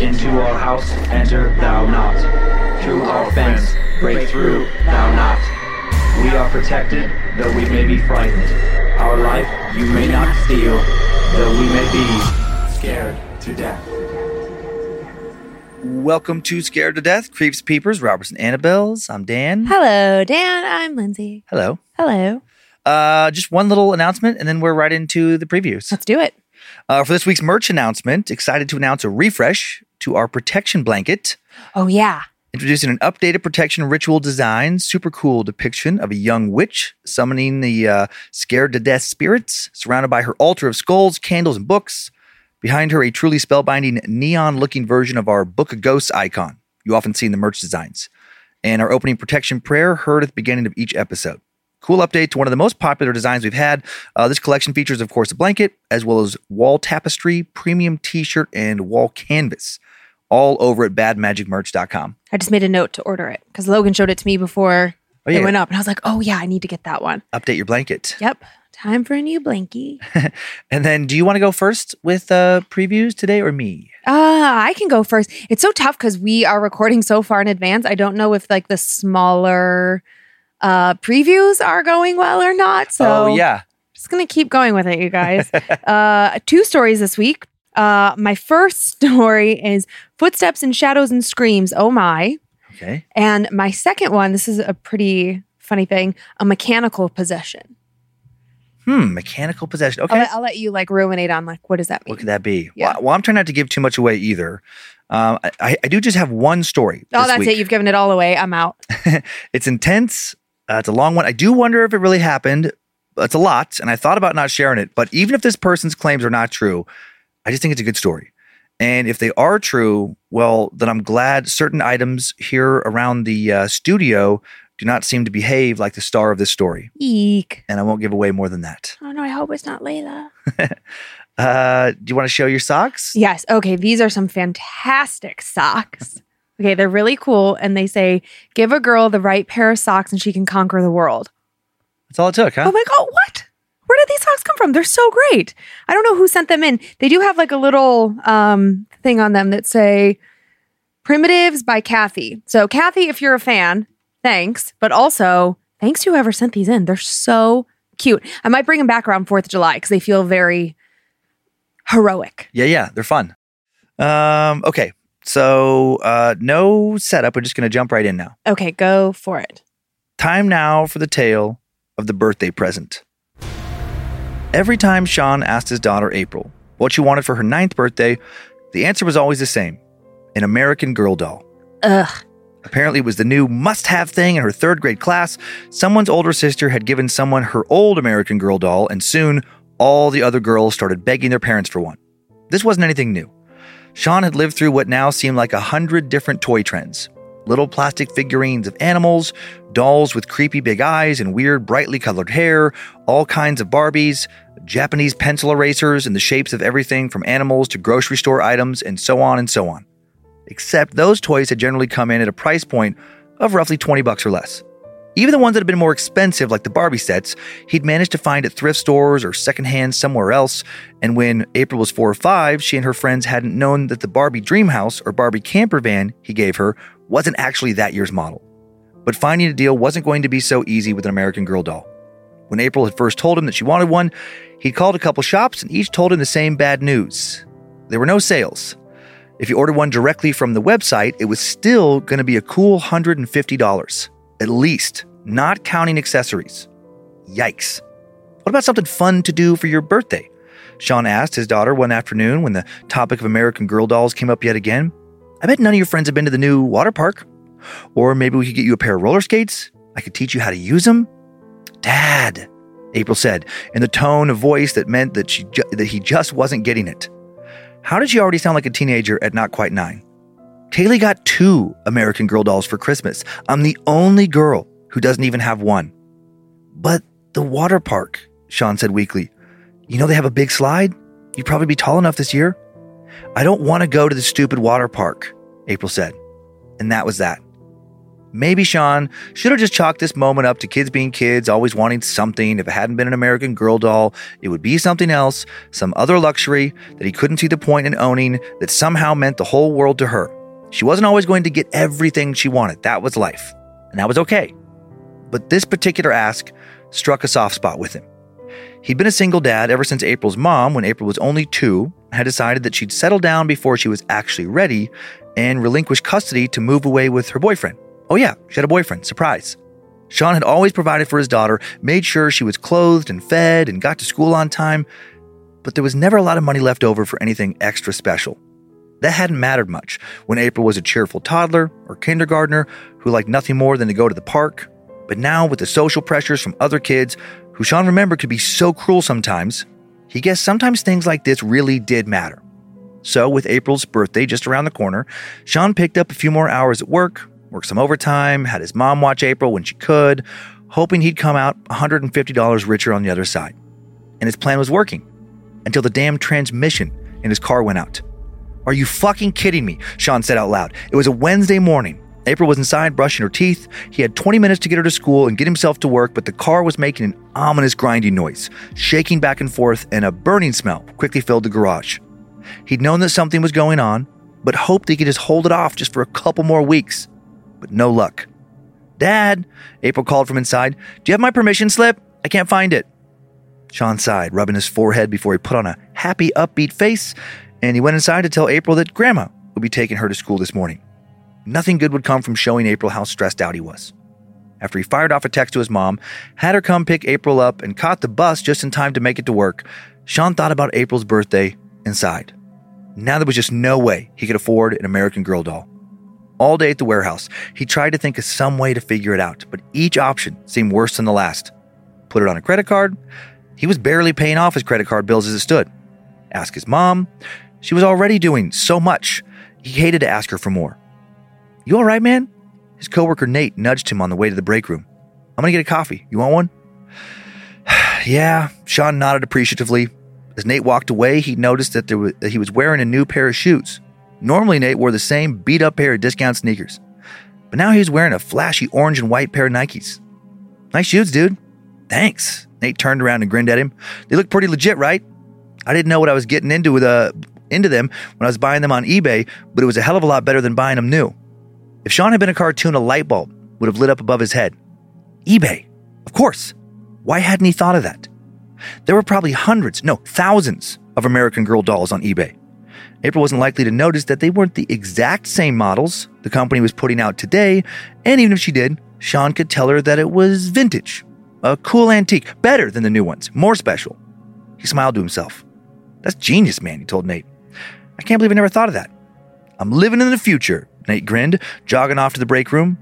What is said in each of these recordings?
Into our house enter thou not. Through our fence break through thou not. We are protected, though we may be frightened. Our life you may not steal, though we may be scared to death. Welcome to Scared to Death, Creeps, Peepers, Robertson, Annabelles. I'm Dan. Hello, Dan. I'm Lynze. Hello. Hello. Uh, just one little announcement, and then we're right into the previews. Let's do it. Uh, for this week's merch announcement, excited to announce a refresh to our protection blanket. Oh, yeah. Introducing an updated protection ritual design, super cool depiction of a young witch summoning the uh, scared to death spirits, surrounded by her altar of skulls, candles, and books. Behind her, a truly spellbinding neon looking version of our Book of Ghosts icon you often see in the merch designs. And our opening protection prayer heard at the beginning of each episode. Cool update to one of the most popular designs we've had. Uh, this collection features, of course, a blanket, as well as wall tapestry, premium t shirt, and wall canvas, all over at badmagicmerch.com. I just made a note to order it because Logan showed it to me before Oh, yeah. it went up. And I was like, oh, yeah, I need to get that one. Update your blanket. Yep. Time for a new blankie. And then, do you want to go first with uh, previews today or me? Ah, I can go first. It's so tough because we are recording so far in advance. I don't know if like the smaller uh previews are going well or not. So oh, yeah. just gonna keep going with it, you guys. uh two stories this week. Uh my first story is Footsteps and Shadows and Screams. Oh my. Okay. And my second one, this is a pretty funny thing, a mechanical possession. Hmm. Mechanical possession. Okay. I'll, let, I'll let you like ruminate on like what does that mean? What could that be? Yeah. Well, well, I'm trying not to give too much away either. Um, I- I, I do just have one story. oh, that's week. it. You've given it all away. I'm out. It's intense. Uh, it's a long one. I do wonder if it really happened. It's a lot, and I thought about not sharing it. But even if this person's claims are not true, I just think it's a good story. And if they are true, well, then I'm glad certain items here around the uh, studio do not seem to behave like the star of this story. Eek. And I won't give away more than that. Oh no, I hope it's not Layla. Uh, do you want to show your socks? Yes. Okay. These are some fantastic socks. Okay. They're really cool. And they say, give a girl the right pair of socks and she can conquer the world. That's all it took, huh? Oh my God. What? Where did these socks come from? They're so great. I don't know who sent them in. They do have like a little um, thing on them that say Primitives by Kathy. So, Kathy, if you're a fan, thanks. But also, thanks to whoever sent these in. They're so cute. I might bring them back around 4th of July because they feel very heroic. Yeah, yeah, they're fun. Um, okay, so uh, no setup. We're just gonna jump right in now. Okay, go for it. Time now for the tale of the birthday present. Every time Sean asked his daughter April what she wanted for her ninth birthday, the answer was always the same an American Girl doll. Ugh. Apparently, it was the new must have thing in her third grade class. Someone's older sister had given someone her old American Girl doll, and soon all the other girls started begging their parents for one. This wasn't anything new. Sean had lived through what now seemed like a hundred different toy trends little plastic figurines of animals, dolls with creepy big eyes and weird, brightly colored hair, all kinds of Barbies, Japanese pencil erasers in the shapes of everything from animals to grocery store items, and so on and so on. Except those toys had generally come in at a price point of roughly 20 bucks or less. Even the ones that had been more expensive, like the Barbie sets, he'd managed to find at thrift stores or secondhand somewhere else. And when April was four or five, she and her friends hadn't known that the Barbie dream house or Barbie camper van he gave her wasn't actually that year's model. But finding a deal wasn't going to be so easy with an American Girl doll. When April had first told him that she wanted one, he'd called a couple shops and each told him the same bad news. There were no sales. If you ordered one directly from the website, it was still going to be a cool $150, at least, not counting accessories. Yikes. What about something fun to do for your birthday? Sean asked his daughter one afternoon when the topic of American Girl dolls came up yet again. I bet none of your friends have been to the new water park. Or maybe we could get you a pair of roller skates. I could teach you how to use them. Dad, April said, in the tone of voice that meant that, she ju- that he just wasn't getting it. How did she already sound like a teenager at not quite nine? Kaylee got two American Girl dolls for Christmas. I'm the only girl who doesn't even have one. But the water park, Sean said weakly. You know they have a big slide? You'd probably be tall enough this year. I don't want to go to the stupid water park, April said. And that was that. Maybe Sean should have just chalked this moment up to kids being kids, always wanting something. If it hadn't been an American Girl doll, it would be something else, some other luxury that he couldn't see the point in owning that somehow meant the whole world to her. She wasn't always going to get everything she wanted. That was life. And that was okay. But this particular ask struck a soft spot with him. He'd been a single dad ever since April's mom, when April was only two, had decided that she'd settle down before she was actually ready and relinquish custody to move away with her boyfriend. Oh, yeah, she had a boyfriend. Surprise. Sean had always provided for his daughter, made sure she was clothed and fed and got to school on time, but there was never a lot of money left over for anything extra special. That hadn't mattered much when April was a cheerful toddler or kindergartner who liked nothing more than to go to the park. But now, with the social pressures from other kids who Sean remembered could be so cruel sometimes, he guessed sometimes things like this really did matter. So, with April's birthday just around the corner, Sean picked up a few more hours at work, worked some overtime, had his mom watch April when she could, hoping he'd come out $150 richer on the other side. And his plan was working until the damn transmission in his car went out. Are you fucking kidding me? Sean said out loud. It was a Wednesday morning. April was inside brushing her teeth. He had 20 minutes to get her to school and get himself to work, but the car was making an ominous grinding noise, shaking back and forth, and a burning smell quickly filled the garage. He'd known that something was going on, but hoped he could just hold it off just for a couple more weeks. But no luck. Dad, April called from inside, do you have my permission slip? I can't find it. Sean sighed, rubbing his forehead before he put on a happy, upbeat face, and he went inside to tell April that Grandma would be taking her to school this morning. Nothing good would come from showing April how stressed out he was. After he fired off a text to his mom, had her come pick April up, and caught the bus just in time to make it to work, Sean thought about April's birthday and sighed. Now there was just no way he could afford an American Girl doll. All day at the warehouse, he tried to think of some way to figure it out, but each option seemed worse than the last. Put it on a credit card? He was barely paying off his credit card bills as it stood. Ask his mom? She was already doing so much. He hated to ask her for more. You all right, man? His coworker Nate nudged him on the way to the break room. I'm gonna get a coffee. You want one? yeah, Sean nodded appreciatively. As Nate walked away, he noticed that, there was, that he was wearing a new pair of shoes. Normally, Nate wore the same beat up pair of discount sneakers, but now he was wearing a flashy orange and white pair of Nikes. Nice shoes, dude. Thanks. Nate turned around and grinned at him. They look pretty legit, right? I didn't know what I was getting into with uh, into them when I was buying them on eBay, but it was a hell of a lot better than buying them new. If Sean had been a cartoon, a light bulb would have lit up above his head. eBay, of course. Why hadn't he thought of that? There were probably hundreds, no, thousands of American Girl dolls on eBay. April wasn't likely to notice that they weren't the exact same models the company was putting out today, and even if she did, Sean could tell her that it was vintage, a cool antique, better than the new ones, more special. He smiled to himself. That's genius, man, he told Nate. I can't believe I never thought of that. I'm living in the future, Nate grinned, jogging off to the break room.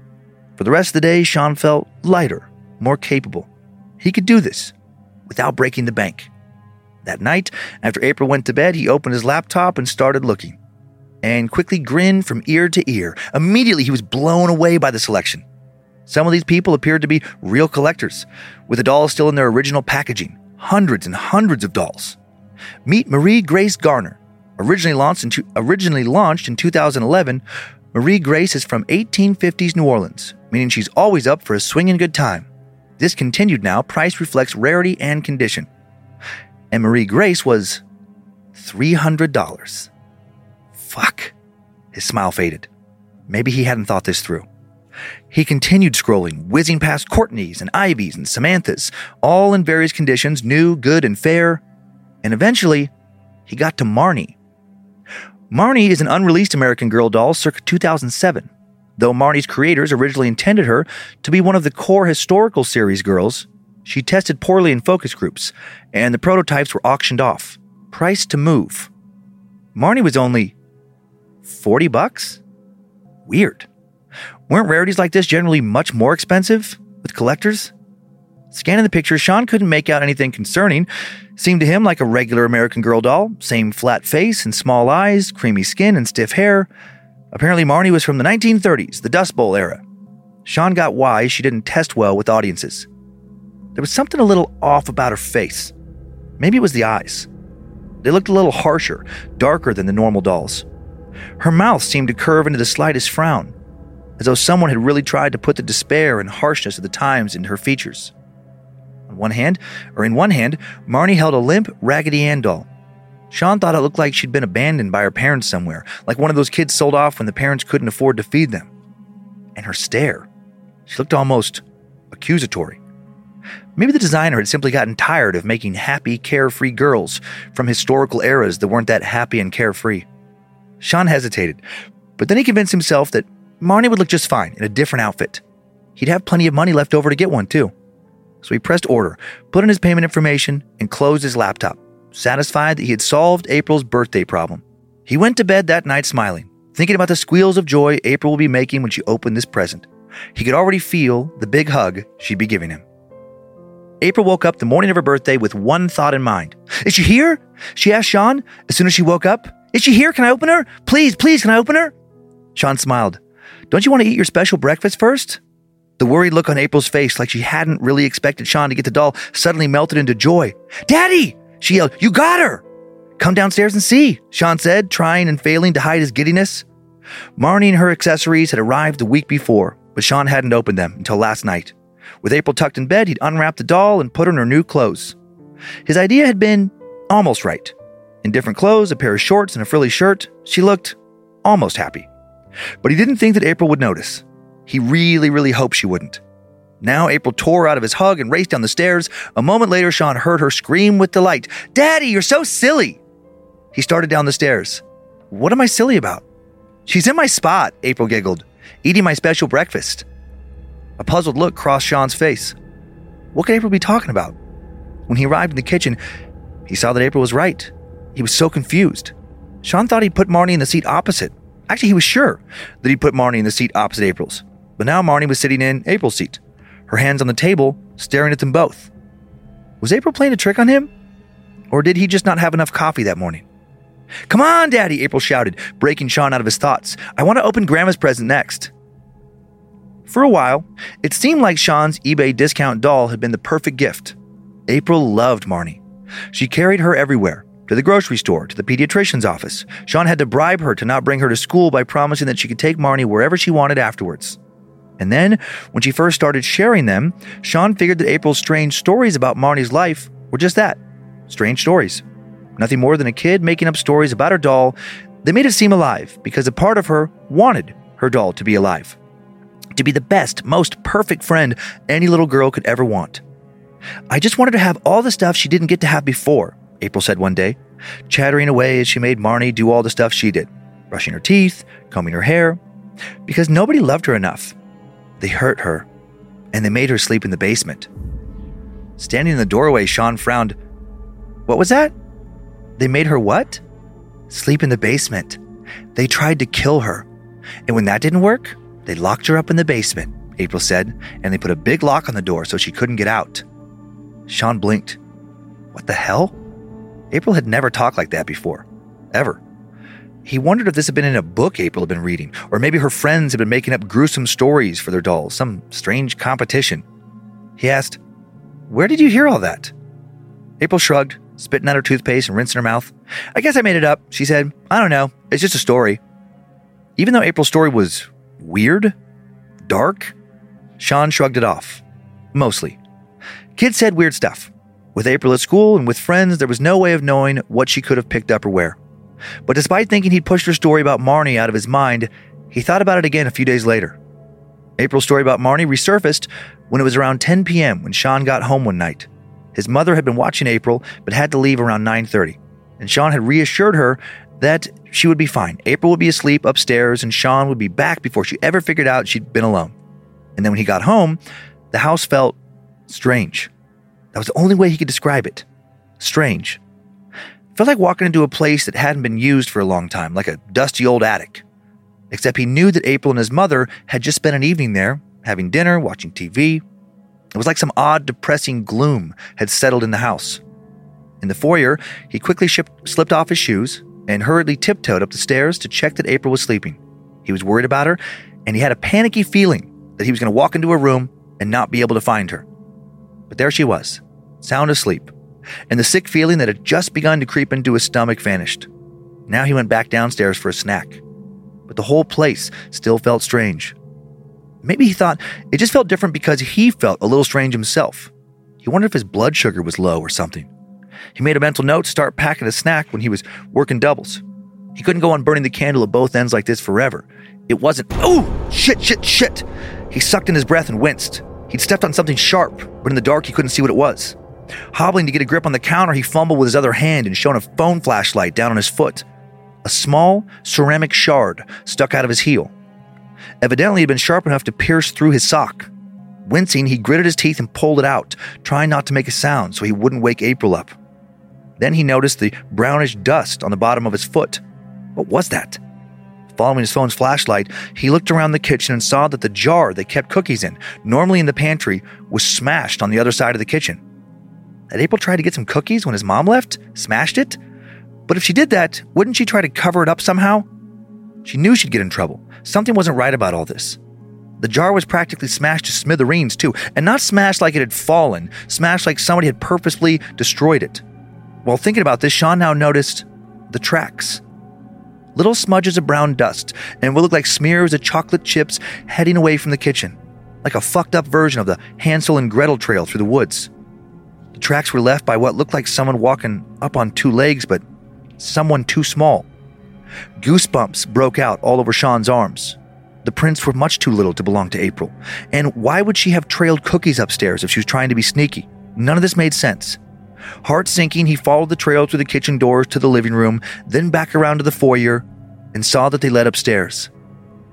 For the rest of the day, Sean felt lighter, more capable. He could do this without breaking the bank. That night, after April went to bed, he opened his laptop and started looking. and quickly grinned from ear to ear. Immediately, he was blown away by the selection. Some of these people appeared to be real collectors, with the dolls still in their original packaging hundreds and hundreds of dolls. Meet Marie Grace Gardner. Originally launched in, originally launched in 2011, Marie Grace is from 1850s New Orleans, meaning she's always up for a swinging good time. Discontinued now, price reflects rarity and condition. And Marie Grace was $300. Fuck. His smile faded. Maybe he hadn't thought this through. He continued scrolling, whizzing past Courtneys and Ivies and Samanthas, all in various conditions, new, good, and fair. And eventually, he got to Marnie. Marnie is an unreleased American Girl doll circa 2007. Though Marnie's creators originally intended her to be one of the core historical series girls, she tested poorly in focus groups, and the prototypes were auctioned off, priced to move. Marnie was only 40 bucks? Weird. Weren't rarities like this generally much more expensive with collectors? Scanning the picture, Sean couldn't make out anything concerning. Seemed to him like a regular American Girl doll, same flat face and small eyes, creamy skin and stiff hair. Apparently, Marnie was from the 1930s, the Dust Bowl era. Sean got why she didn't test well with audiences. There was something a little off about her face. Maybe it was the eyes. They looked a little harsher, darker than the normal dolls. Her mouth seemed to curve into the slightest frown, as though someone had really tried to put the despair and harshness of the times into her features. On one hand, or in one hand, Marnie held a limp Raggedy Ann doll. Sean thought it looked like she'd been abandoned by her parents somewhere, like one of those kids sold off when the parents couldn't afford to feed them. And her stare, she looked almost accusatory. Maybe the designer had simply gotten tired of making happy, carefree girls from historical eras that weren't that happy and carefree. Sean hesitated, but then he convinced himself that Marnie would look just fine in a different outfit. He'd have plenty of money left over to get one, too. So he pressed order, put in his payment information, and closed his laptop, satisfied that he had solved April's birthday problem. He went to bed that night smiling, thinking about the squeals of joy April will be making when she opened this present. He could already feel the big hug she'd be giving him. April woke up the morning of her birthday with one thought in mind. Is she here? She asked Sean as soon as she woke up. Is she here? Can I open her? Please, please, can I open her? Sean smiled. Don't you want to eat your special breakfast first? The worried look on April's face, like she hadn't really expected Sean to get the doll, suddenly melted into joy. Daddy! She yelled, You got her! Come downstairs and see, Sean said, trying and failing to hide his giddiness. Marnie and her accessories had arrived the week before, but Sean hadn't opened them until last night. With April tucked in bed, he'd unwrapped the doll and put in her new clothes. His idea had been almost right. In different clothes, a pair of shorts, and a frilly shirt, she looked almost happy. But he didn't think that April would notice. He really, really hoped she wouldn't. Now April tore out of his hug and raced down the stairs. A moment later, Sean heard her scream with delight, Daddy, you're so silly! He started down the stairs. What am I silly about? She's in my spot, April giggled, eating my special breakfast. A puzzled look crossed Sean's face. What could April be talking about? When he arrived in the kitchen, he saw that April was right. He was so confused. Sean thought he'd put Marnie in the seat opposite. Actually, he was sure that he'd put Marnie in the seat opposite April's. But now Marnie was sitting in April's seat, her hands on the table, staring at them both. Was April playing a trick on him? Or did he just not have enough coffee that morning? Come on, Daddy, April shouted, breaking Sean out of his thoughts. I want to open Grandma's present next. For a while, it seemed like Sean's eBay discount doll had been the perfect gift. April loved Marnie. She carried her everywhere to the grocery store, to the pediatrician's office. Sean had to bribe her to not bring her to school by promising that she could take Marnie wherever she wanted afterwards. And then, when she first started sharing them, Sean figured that April's strange stories about Marnie's life were just that strange stories. Nothing more than a kid making up stories about her doll. They made it seem alive because a part of her wanted her doll to be alive, to be the best, most perfect friend any little girl could ever want. I just wanted to have all the stuff she didn't get to have before, April said one day, chattering away as she made Marnie do all the stuff she did brushing her teeth, combing her hair, because nobody loved her enough. They hurt her, and they made her sleep in the basement. Standing in the doorway, Sean frowned. What was that? They made her what? Sleep in the basement. They tried to kill her. And when that didn't work, they locked her up in the basement, April said, and they put a big lock on the door so she couldn't get out. Sean blinked. What the hell? April had never talked like that before. Ever. He wondered if this had been in a book April had been reading, or maybe her friends had been making up gruesome stories for their dolls, some strange competition. He asked, Where did you hear all that? April shrugged, spitting out her toothpaste and rinsing her mouth. I guess I made it up, she said. I don't know. It's just a story. Even though April's story was weird, dark, Sean shrugged it off. Mostly. Kids said weird stuff. With April at school and with friends, there was no way of knowing what she could have picked up or where. But despite thinking he'd pushed her story about Marnie out of his mind, he thought about it again a few days later. April's story about Marnie resurfaced when it was around 10 p.m. when Sean got home one night. His mother had been watching April but had to leave around 9:30, and Sean had reassured her that she would be fine. April would be asleep upstairs and Sean would be back before she ever figured out she'd been alone. And then when he got home, the house felt strange. That was the only way he could describe it. Strange. Felt like walking into a place that hadn't been used for a long time, like a dusty old attic. Except he knew that April and his mother had just spent an evening there, having dinner, watching TV. It was like some odd, depressing gloom had settled in the house. In the foyer, he quickly shipped, slipped off his shoes and hurriedly tiptoed up the stairs to check that April was sleeping. He was worried about her, and he had a panicky feeling that he was going to walk into a room and not be able to find her. But there she was, sound asleep, and the sick feeling that had just begun to creep into his stomach vanished. Now he went back downstairs for a snack. But the whole place still felt strange. Maybe he thought it just felt different because he felt a little strange himself. He wondered if his blood sugar was low or something. He made a mental note to start packing a snack when he was working doubles. He couldn't go on burning the candle at both ends like this forever. It wasn't, oh, shit, shit, shit. He sucked in his breath and winced. He'd stepped on something sharp, but in the dark he couldn't see what it was. Hobbling to get a grip on the counter, he fumbled with his other hand and shone a phone flashlight down on his foot. A small ceramic shard stuck out of his heel. Evidently, it had been sharp enough to pierce through his sock. Wincing, he gritted his teeth and pulled it out, trying not to make a sound so he wouldn't wake April up. Then he noticed the brownish dust on the bottom of his foot. What was that? Following his phone's flashlight, he looked around the kitchen and saw that the jar they kept cookies in, normally in the pantry, was smashed on the other side of the kitchen. Had April tried to get some cookies when his mom left? Smashed it? But if she did that, wouldn't she try to cover it up somehow? She knew she'd get in trouble. Something wasn't right about all this. The jar was practically smashed to smithereens, too, and not smashed like it had fallen, smashed like somebody had purposefully destroyed it. While thinking about this, Sean now noticed the tracks. Little smudges of brown dust and what looked like smears of chocolate chips heading away from the kitchen, like a fucked up version of the Hansel and Gretel trail through the woods. The tracks were left by what looked like someone walking up on two legs, but someone too small. Goosebumps broke out all over Sean's arms. The prints were much too little to belong to April. And why would she have trailed cookies upstairs if she was trying to be sneaky? None of this made sense. Heart sinking, he followed the trail through the kitchen doors to the living room, then back around to the foyer, and saw that they led upstairs.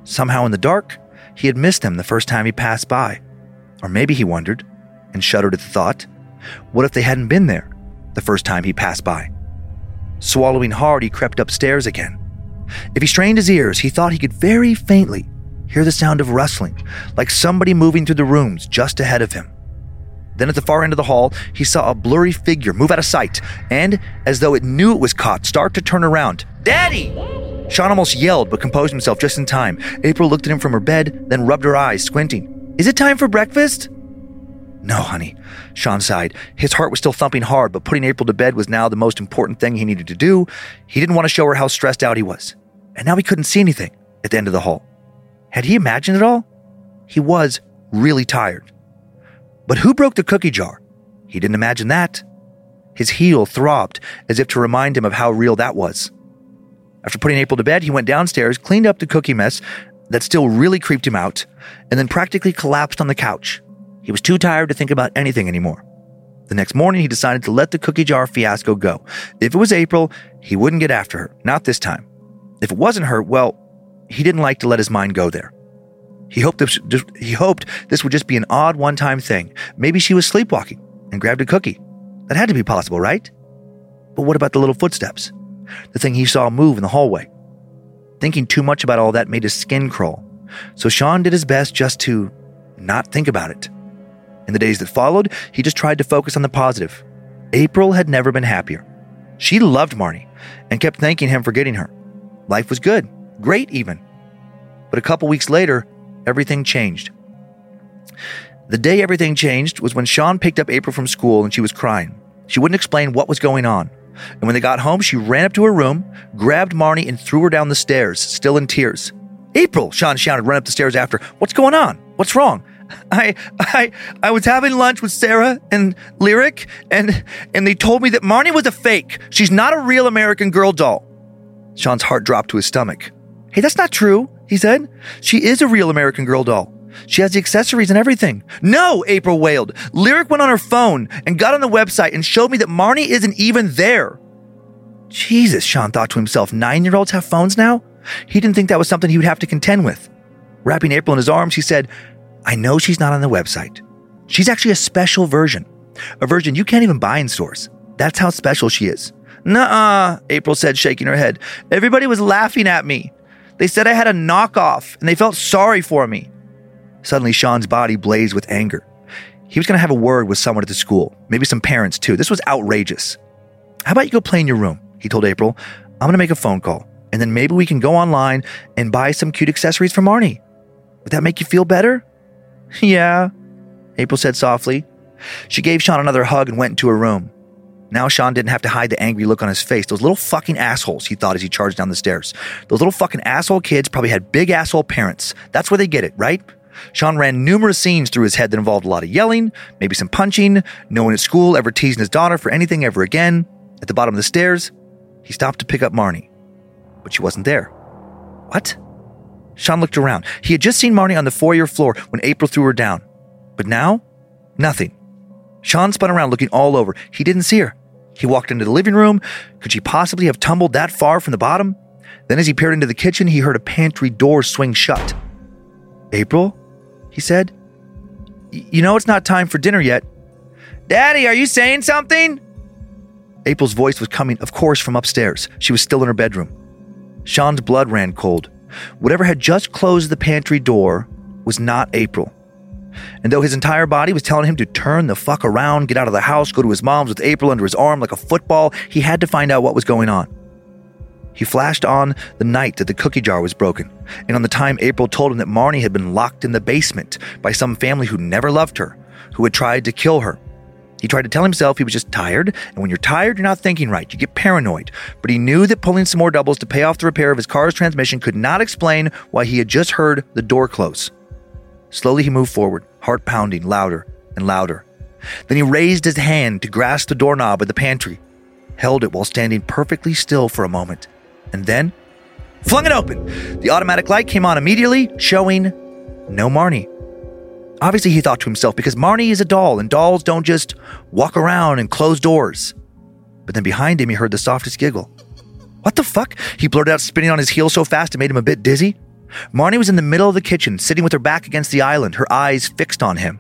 Somehow in the dark, he had missed them the first time he passed by. Or maybe he wondered, and shuddered at the thought, what if they hadn't been there the first time he passed by? Swallowing hard, he crept upstairs again. If he strained his ears, he thought he could very faintly hear the sound of rustling, like somebody moving through the rooms just ahead of him. Then at the far end of the hall, he saw a blurry figure move out of sight, and, as though it knew it was caught, start to turn around. Daddy! Sean almost yelled, but composed himself just in time. April looked at him from her bed, then rubbed her eyes, squinting. Is it time for breakfast? No, honey. Sean sighed. His heart was still thumping hard, but putting April to bed was now the most important thing he needed to do. He didn't want to show her how stressed out he was. And now he couldn't see anything at the end of the hall. Had he imagined it all? He was really tired. But who broke the cookie jar? He didn't imagine that. His heel throbbed as if to remind him of how real that was. After putting April to bed, he went downstairs, cleaned up the cookie mess that still really creeped him out, and then practically collapsed on the couch. He was too tired to think about anything anymore. The next morning, he decided to let the cookie jar fiasco go. If it was April, he wouldn't get after her, not this time. If it wasn't her, well, he didn't like to let his mind go there. He hoped this, he hoped this would just be an odd one time thing. Maybe she was sleepwalking and grabbed a cookie. That had to be possible, right? But what about the little footsteps? The thing he saw move in the hallway? Thinking too much about all that made his skin crawl. So Sean did his best just to not think about it. In the days that followed, he just tried to focus on the positive. April had never been happier. She loved Marnie and kept thanking him for getting her. Life was good, great even. But a couple weeks later, everything changed. The day everything changed was when Sean picked up April from school and she was crying. She wouldn't explain what was going on. And when they got home, she ran up to her room, grabbed Marnie, and threw her down the stairs, still in tears. April, Sean shouted, run up the stairs after. What's going on? What's wrong? I I I was having lunch with Sarah and Lyric and and they told me that Marnie was a fake. She's not a real American girl doll. Sean's heart dropped to his stomach. Hey, that's not true, he said. She is a real American girl doll. She has the accessories and everything. No, April wailed. Lyric went on her phone and got on the website and showed me that Marnie isn't even there. Jesus, Sean thought to himself, nine year olds have phones now? He didn't think that was something he would have to contend with. Wrapping April in his arms, he said, I know she's not on the website. She's actually a special version, a version you can't even buy in stores. That's how special she is. Nuh-uh, April said, shaking her head. Everybody was laughing at me. They said I had a knockoff and they felt sorry for me. Suddenly, Sean's body blazed with anger. He was going to have a word with someone at the school, maybe some parents too. This was outrageous. How about you go play in your room? He told April. I'm going to make a phone call, and then maybe we can go online and buy some cute accessories for Marnie. Would that make you feel better? Yeah, April said softly. She gave Sean another hug and went into her room. Now Sean didn't have to hide the angry look on his face. Those little fucking assholes, he thought as he charged down the stairs. Those little fucking asshole kids probably had big asshole parents. That's where they get it, right? Sean ran numerous scenes through his head that involved a lot of yelling, maybe some punching, no one at school ever teasing his daughter for anything ever again. At the bottom of the stairs, he stopped to pick up Marnie, but she wasn't there. What? Sean looked around. He had just seen Marnie on the foyer floor when April threw her down. But now, nothing. Sean spun around looking all over. He didn't see her. He walked into the living room. Could she possibly have tumbled that far from the bottom? Then, as he peered into the kitchen, he heard a pantry door swing shut. April? He said. You know it's not time for dinner yet. Daddy, are you saying something? April's voice was coming, of course, from upstairs. She was still in her bedroom. Sean's blood ran cold. Whatever had just closed the pantry door was not April. And though his entire body was telling him to turn the fuck around, get out of the house, go to his mom's with April under his arm like a football, he had to find out what was going on. He flashed on the night that the cookie jar was broken, and on the time April told him that Marnie had been locked in the basement by some family who never loved her, who had tried to kill her. He tried to tell himself he was just tired, and when you're tired, you're not thinking right. You get paranoid. But he knew that pulling some more doubles to pay off the repair of his car's transmission could not explain why he had just heard the door close. Slowly, he moved forward, heart pounding louder and louder. Then he raised his hand to grasp the doorknob of the pantry, held it while standing perfectly still for a moment, and then flung it open. The automatic light came on immediately, showing no Marnie. Obviously, he thought to himself, because Marnie is a doll, and dolls don't just walk around and close doors. But then behind him, he heard the softest giggle. What the fuck? He blurted out, spinning on his heel so fast it made him a bit dizzy. Marnie was in the middle of the kitchen, sitting with her back against the island, her eyes fixed on him.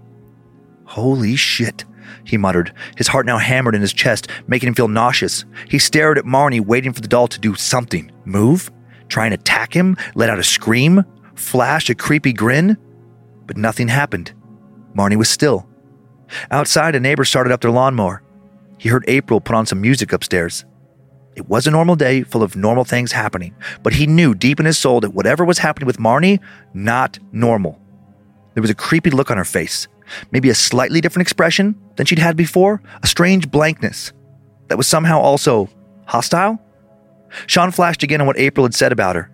Holy shit, he muttered, his heart now hammered in his chest, making him feel nauseous. He stared at Marnie, waiting for the doll to do something move, try and attack him, let out a scream, flash a creepy grin. But nothing happened. Marnie was still. Outside, a neighbor started up their lawnmower. He heard April put on some music upstairs. It was a normal day full of normal things happening, but he knew deep in his soul that whatever was happening with Marnie, not normal. There was a creepy look on her face, maybe a slightly different expression than she'd had before, a strange blankness that was somehow also hostile. Sean flashed again on what April had said about her.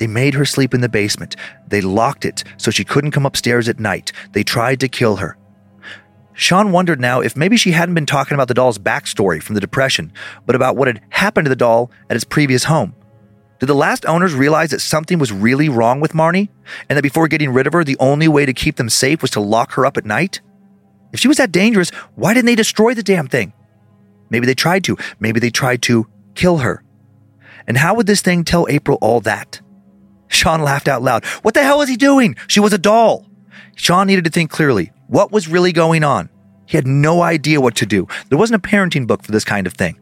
They made her sleep in the basement. They locked it so she couldn't come upstairs at night. They tried to kill her. Sean wondered now if maybe she hadn't been talking about the doll's backstory from the Depression, but about what had happened to the doll at its previous home. Did the last owners realize that something was really wrong with Marnie, and that before getting rid of her, the only way to keep them safe was to lock her up at night? If she was that dangerous, why didn't they destroy the damn thing? Maybe they tried to. Maybe they tried to kill her. And how would this thing tell April all that? Sean laughed out loud. What the hell was he doing? She was a doll. Sean needed to think clearly. What was really going on? He had no idea what to do. There wasn't a parenting book for this kind of thing.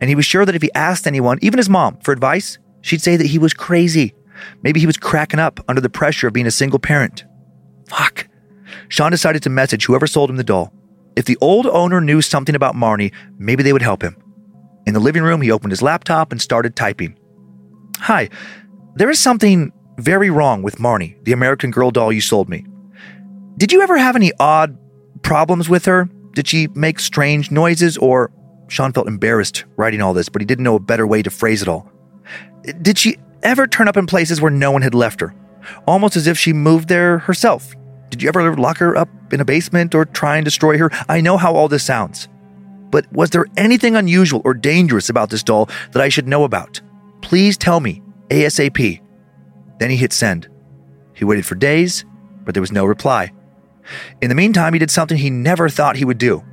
And he was sure that if he asked anyone, even his mom, for advice, she'd say that he was crazy. Maybe he was cracking up under the pressure of being a single parent. Fuck. Sean decided to message whoever sold him the doll. If the old owner knew something about Marnie, maybe they would help him. In the living room, he opened his laptop and started typing. Hi, there is something very wrong with Marnie, the American Girl doll you sold me. Did you ever have any odd problems with her? Did she make strange noises or Sean felt embarrassed writing all this, but he didn't know a better way to phrase it all. Did she ever turn up in places where no one had left her? Almost as if she moved there herself. Did you ever lock her up in a basement or try and destroy her? I know how all this sounds. But was there anything unusual or dangerous about this doll that I should know about? Please tell me, ASAP. Then he hit send. He waited for days, but there was no reply. In the meantime, he did something he never thought he would do.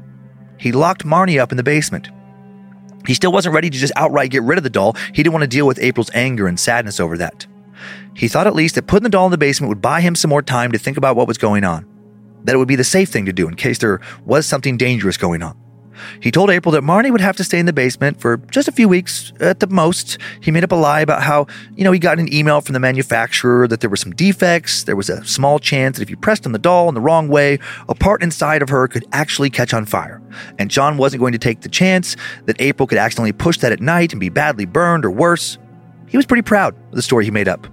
He locked Marnie up in the basement. He still wasn't ready to just outright get rid of the doll. He didn't want to deal with April's anger and sadness over that. He thought at least that putting the doll in the basement would buy him some more time to think about what was going on. That it would be the safe thing to do in case there was something dangerous going on. He told April that Marnie would have to stay in the basement for just a few weeks at the most. He made up a lie about how, you know, he got an email from the manufacturer that there were some defects. There was a small chance that if you pressed on the doll in the wrong way, a part inside of her could actually catch on fire. And John wasn't going to take the chance that April could accidentally push that at night and be badly burned or worse. He was pretty proud of the story he made up.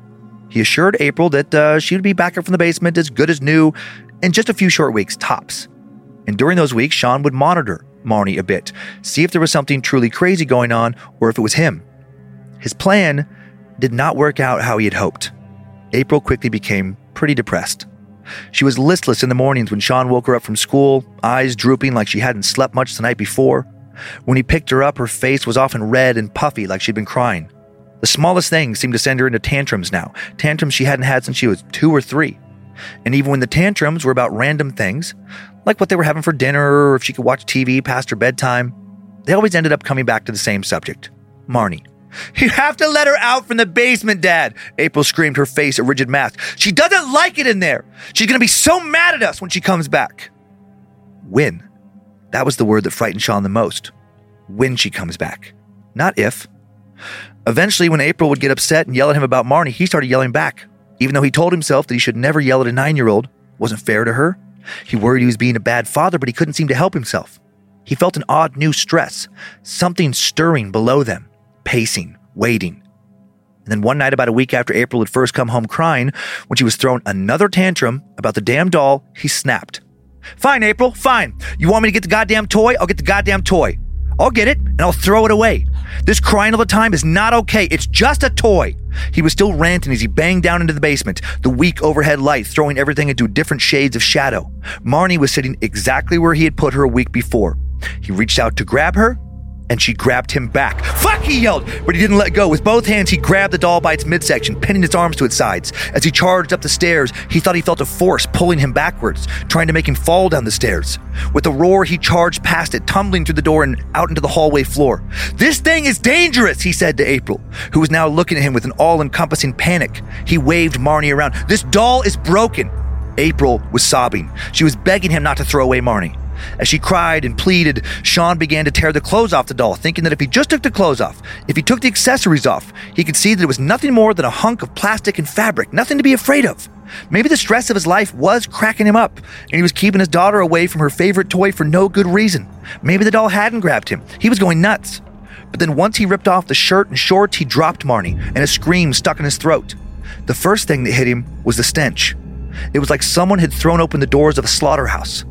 He assured April that uh, she would be back up from the basement as good as new in just a few short weeks, tops. And during those weeks, Sean would monitor Marnie a bit, see if there was something truly crazy going on or if it was him. His plan did not work out how he had hoped. April quickly became pretty depressed. She was listless in the mornings when Sean woke her up from school, eyes drooping like she hadn't slept much the night before. When he picked her up, her face was often red and puffy like she'd been crying. The smallest things seemed to send her into tantrums now, tantrums she hadn't had since she was two or three. And even when the tantrums were about random things, like what they were having for dinner or if she could watch TV past her bedtime. They always ended up coming back to the same subject Marnie. You have to let her out from the basement, Dad. April screamed, her face a rigid mask. She doesn't like it in there. She's going to be so mad at us when she comes back. When? That was the word that frightened Sean the most. When she comes back, not if. Eventually, when April would get upset and yell at him about Marnie, he started yelling back, even though he told himself that he should never yell at a nine year old. Wasn't fair to her. He worried he was being a bad father, but he couldn't seem to help himself. He felt an odd new stress, something stirring below them, pacing, waiting. And then one night, about a week after April had first come home crying, when she was throwing another tantrum about the damn doll, he snapped. Fine, April, fine. You want me to get the goddamn toy? I'll get the goddamn toy. I'll get it and I'll throw it away. This crying all the time is not okay. It's just a toy. He was still ranting as he banged down into the basement, the weak overhead light throwing everything into different shades of shadow. Marnie was sitting exactly where he had put her a week before. He reached out to grab her, and she grabbed him back. Fuck, he yelled, but he didn't let go. With both hands, he grabbed the doll by its midsection, pinning its arms to its sides. As he charged up the stairs, he thought he felt a force pulling him backwards, trying to make him fall down the stairs. With a roar, he charged past it, tumbling through the door and out into the hallway floor. This thing is dangerous, he said to April, who was now looking at him with an all encompassing panic. He waved Marnie around. This doll is broken. April was sobbing. She was begging him not to throw away Marnie. As she cried and pleaded, Sean began to tear the clothes off the doll, thinking that if he just took the clothes off, if he took the accessories off, he could see that it was nothing more than a hunk of plastic and fabric, nothing to be afraid of. Maybe the stress of his life was cracking him up, and he was keeping his daughter away from her favorite toy for no good reason. Maybe the doll hadn't grabbed him. He was going nuts. But then once he ripped off the shirt and shorts, he dropped Marnie, and a scream stuck in his throat. The first thing that hit him was the stench. It was like someone had thrown open the doors of a slaughterhouse.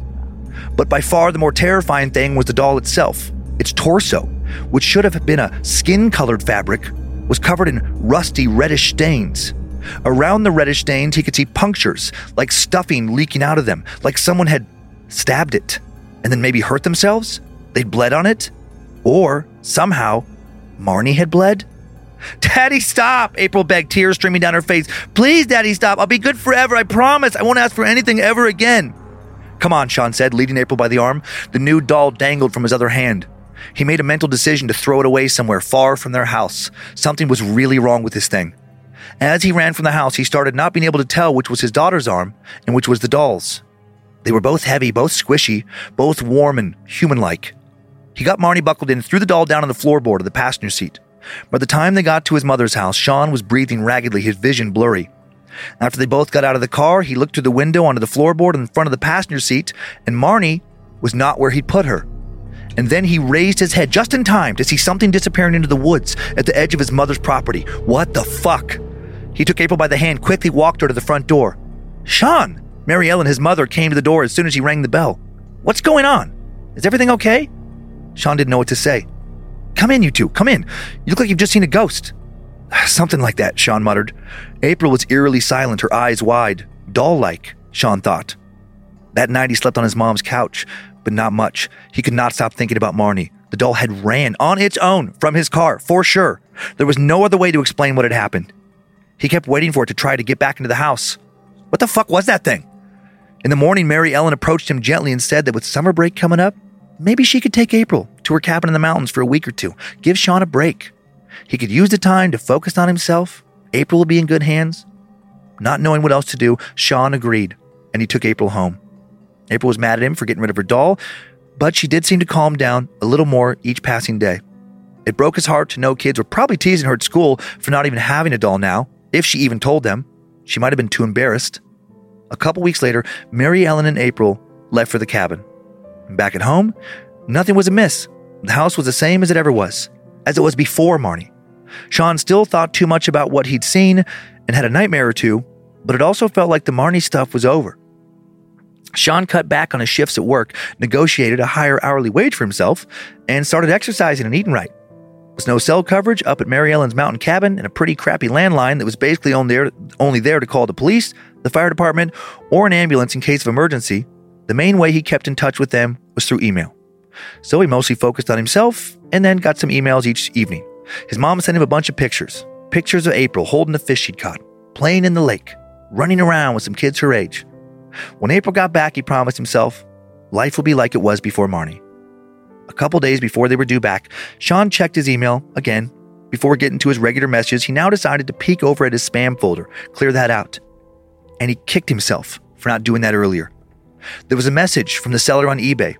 But by far the more terrifying thing was the doll itself. Its torso, which should have been a skin colored fabric, was covered in rusty reddish stains. Around the reddish stains, he could see punctures, like stuffing leaking out of them, like someone had stabbed it and then maybe hurt themselves. They'd bled on it. Or somehow, Marnie had bled. Daddy, stop! April begged, tears streaming down her face. Please, Daddy, stop. I'll be good forever. I promise. I won't ask for anything ever again. Come on, Sean said, leading April by the arm. The new doll dangled from his other hand. He made a mental decision to throw it away somewhere far from their house. Something was really wrong with this thing. As he ran from the house, he started not being able to tell which was his daughter's arm and which was the doll's. They were both heavy, both squishy, both warm and human like. He got Marnie buckled in, and threw the doll down on the floorboard of the passenger seat. By the time they got to his mother's house, Sean was breathing raggedly, his vision blurry. After they both got out of the car, he looked through the window onto the floorboard in front of the passenger seat, and Marnie was not where he'd put her. and then he raised his head just in time to see something disappearing into the woods at the edge of his mother's property. What the fuck? He took April by the hand, quickly walked her to the front door. Sean! Mary Ellen, his mother, came to the door as soon as he rang the bell. What's going on? Is everything okay? Sean didn't know what to say. Come in, you two, come in. You look like you've just seen a ghost. Something like that, Sean muttered. April was eerily silent, her eyes wide. Doll like, Sean thought. That night he slept on his mom's couch, but not much. He could not stop thinking about Marnie. The doll had ran on its own from his car, for sure. There was no other way to explain what had happened. He kept waiting for it to try to get back into the house. What the fuck was that thing? In the morning, Mary Ellen approached him gently and said that with summer break coming up, maybe she could take April to her cabin in the mountains for a week or two. Give Sean a break. He could use the time to focus on himself. April would be in good hands. Not knowing what else to do, Sean agreed, and he took April home. April was mad at him for getting rid of her doll, but she did seem to calm down a little more each passing day. It broke his heart to know kids were probably teasing her at school for not even having a doll now, if she even told them. She might have been too embarrassed. A couple weeks later, Mary Ellen and April left for the cabin. Back at home, nothing was amiss. The house was the same as it ever was, as it was before Marnie. Sean still thought too much about what he'd seen and had a nightmare or two, but it also felt like the Marnie stuff was over. Sean cut back on his shifts at work, negotiated a higher hourly wage for himself, and started exercising and eating right. With no cell coverage up at Mary Ellen's mountain cabin and a pretty crappy landline that was basically only there, only there to call the police, the fire department, or an ambulance in case of emergency, the main way he kept in touch with them was through email. So he mostly focused on himself and then got some emails each evening. His mom sent him a bunch of pictures pictures of April holding a fish she'd caught, playing in the lake, running around with some kids her age. When April got back, he promised himself life will be like it was before Marnie. A couple days before they were due back, Sean checked his email again. Before getting to his regular messages, he now decided to peek over at his spam folder, clear that out. And he kicked himself for not doing that earlier. There was a message from the seller on eBay.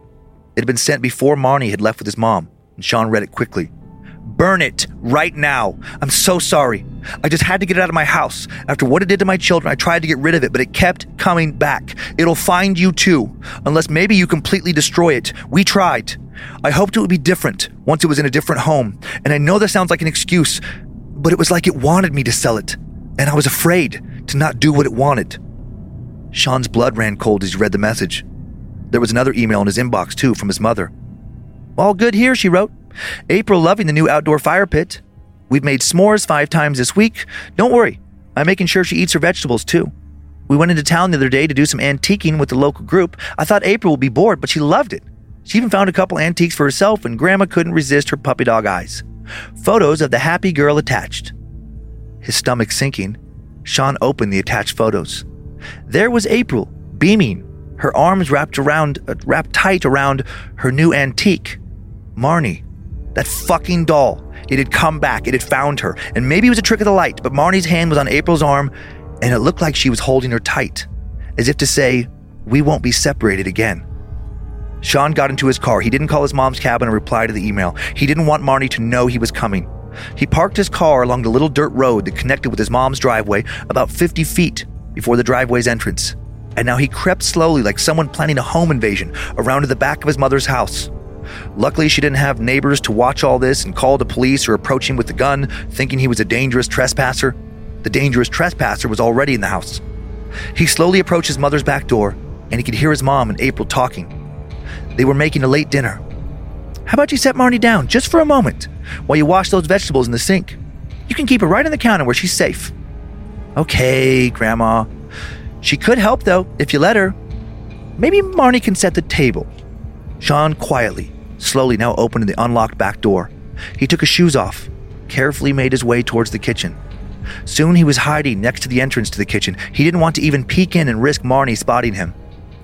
It had been sent before Marnie had left with his mom, and Sean read it quickly. Burn it right now. I'm so sorry. I just had to get it out of my house. After what it did to my children, I tried to get rid of it, but it kept coming back. It'll find you too, unless maybe you completely destroy it. We tried. I hoped it would be different once it was in a different home, and I know that sounds like an excuse, but it was like it wanted me to sell it, and I was afraid to not do what it wanted. Sean's blood ran cold as he read the message. There was another email in his inbox, too, from his mother. All good here, she wrote. April loving the new outdoor fire pit. We've made s'mores five times this week. Don't worry, I'm making sure she eats her vegetables too. We went into town the other day to do some antiquing with the local group. I thought April would be bored, but she loved it. She even found a couple antiques for herself, and Grandma couldn't resist her puppy dog eyes. Photos of the happy girl attached. His stomach sinking, Sean opened the attached photos. There was April, beaming, her arms wrapped around, uh, wrapped tight around her new antique, Marnie. That fucking doll. It had come back. It had found her. And maybe it was a trick of the light, but Marnie's hand was on April's arm, and it looked like she was holding her tight, as if to say, We won't be separated again. Sean got into his car. He didn't call his mom's cabin and reply to the email. He didn't want Marnie to know he was coming. He parked his car along the little dirt road that connected with his mom's driveway about 50 feet before the driveway's entrance. And now he crept slowly like someone planning a home invasion around to the back of his mother's house. Luckily, she didn't have neighbors to watch all this and call the police or approach him with a gun, thinking he was a dangerous trespasser. The dangerous trespasser was already in the house. He slowly approached his mother's back door, and he could hear his mom and April talking. They were making a late dinner. How about you set Marnie down just for a moment while you wash those vegetables in the sink? You can keep her right on the counter where she's safe. Okay, Grandma. She could help, though, if you let her. Maybe Marnie can set the table. Sean quietly, slowly now opened the unlocked back door. He took his shoes off, carefully made his way towards the kitchen. Soon he was hiding next to the entrance to the kitchen. He didn't want to even peek in and risk Marnie spotting him.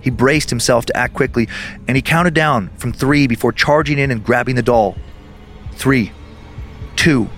He braced himself to act quickly, and he counted down from three before charging in and grabbing the doll. Three, two,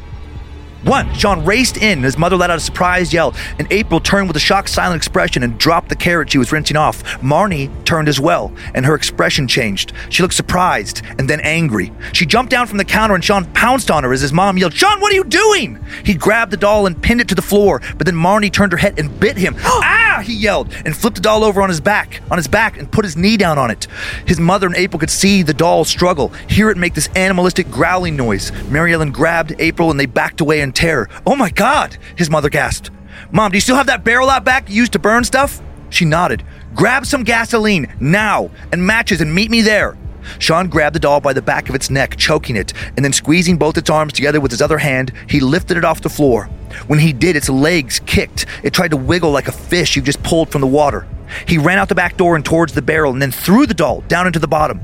one. Sean raced in, and his mother let out a surprised yell, and April turned with a shocked, silent expression and dropped the carrot she was rinsing off. Marnie turned as well, and her expression changed. She looked surprised and then angry. She jumped down from the counter, and Sean pounced on her as his mom yelled, Sean, what are you doing? He grabbed the doll and pinned it to the floor, but then Marnie turned her head and bit him. ah! He yelled and flipped the doll over on his back, on his back, and put his knee down on it. His mother and April could see the doll struggle, hear it make this animalistic growling noise. Mary Ellen grabbed April and they backed away in terror. Oh my God! His mother gasped. Mom, do you still have that barrel out back you used to burn stuff? She nodded. Grab some gasoline now and matches and meet me there. Sean grabbed the doll by the back of its neck, choking it, and then squeezing both its arms together with his other hand, he lifted it off the floor. When he did, its legs kicked. It tried to wiggle like a fish you've just pulled from the water. He ran out the back door and towards the barrel and then threw the doll down into the bottom.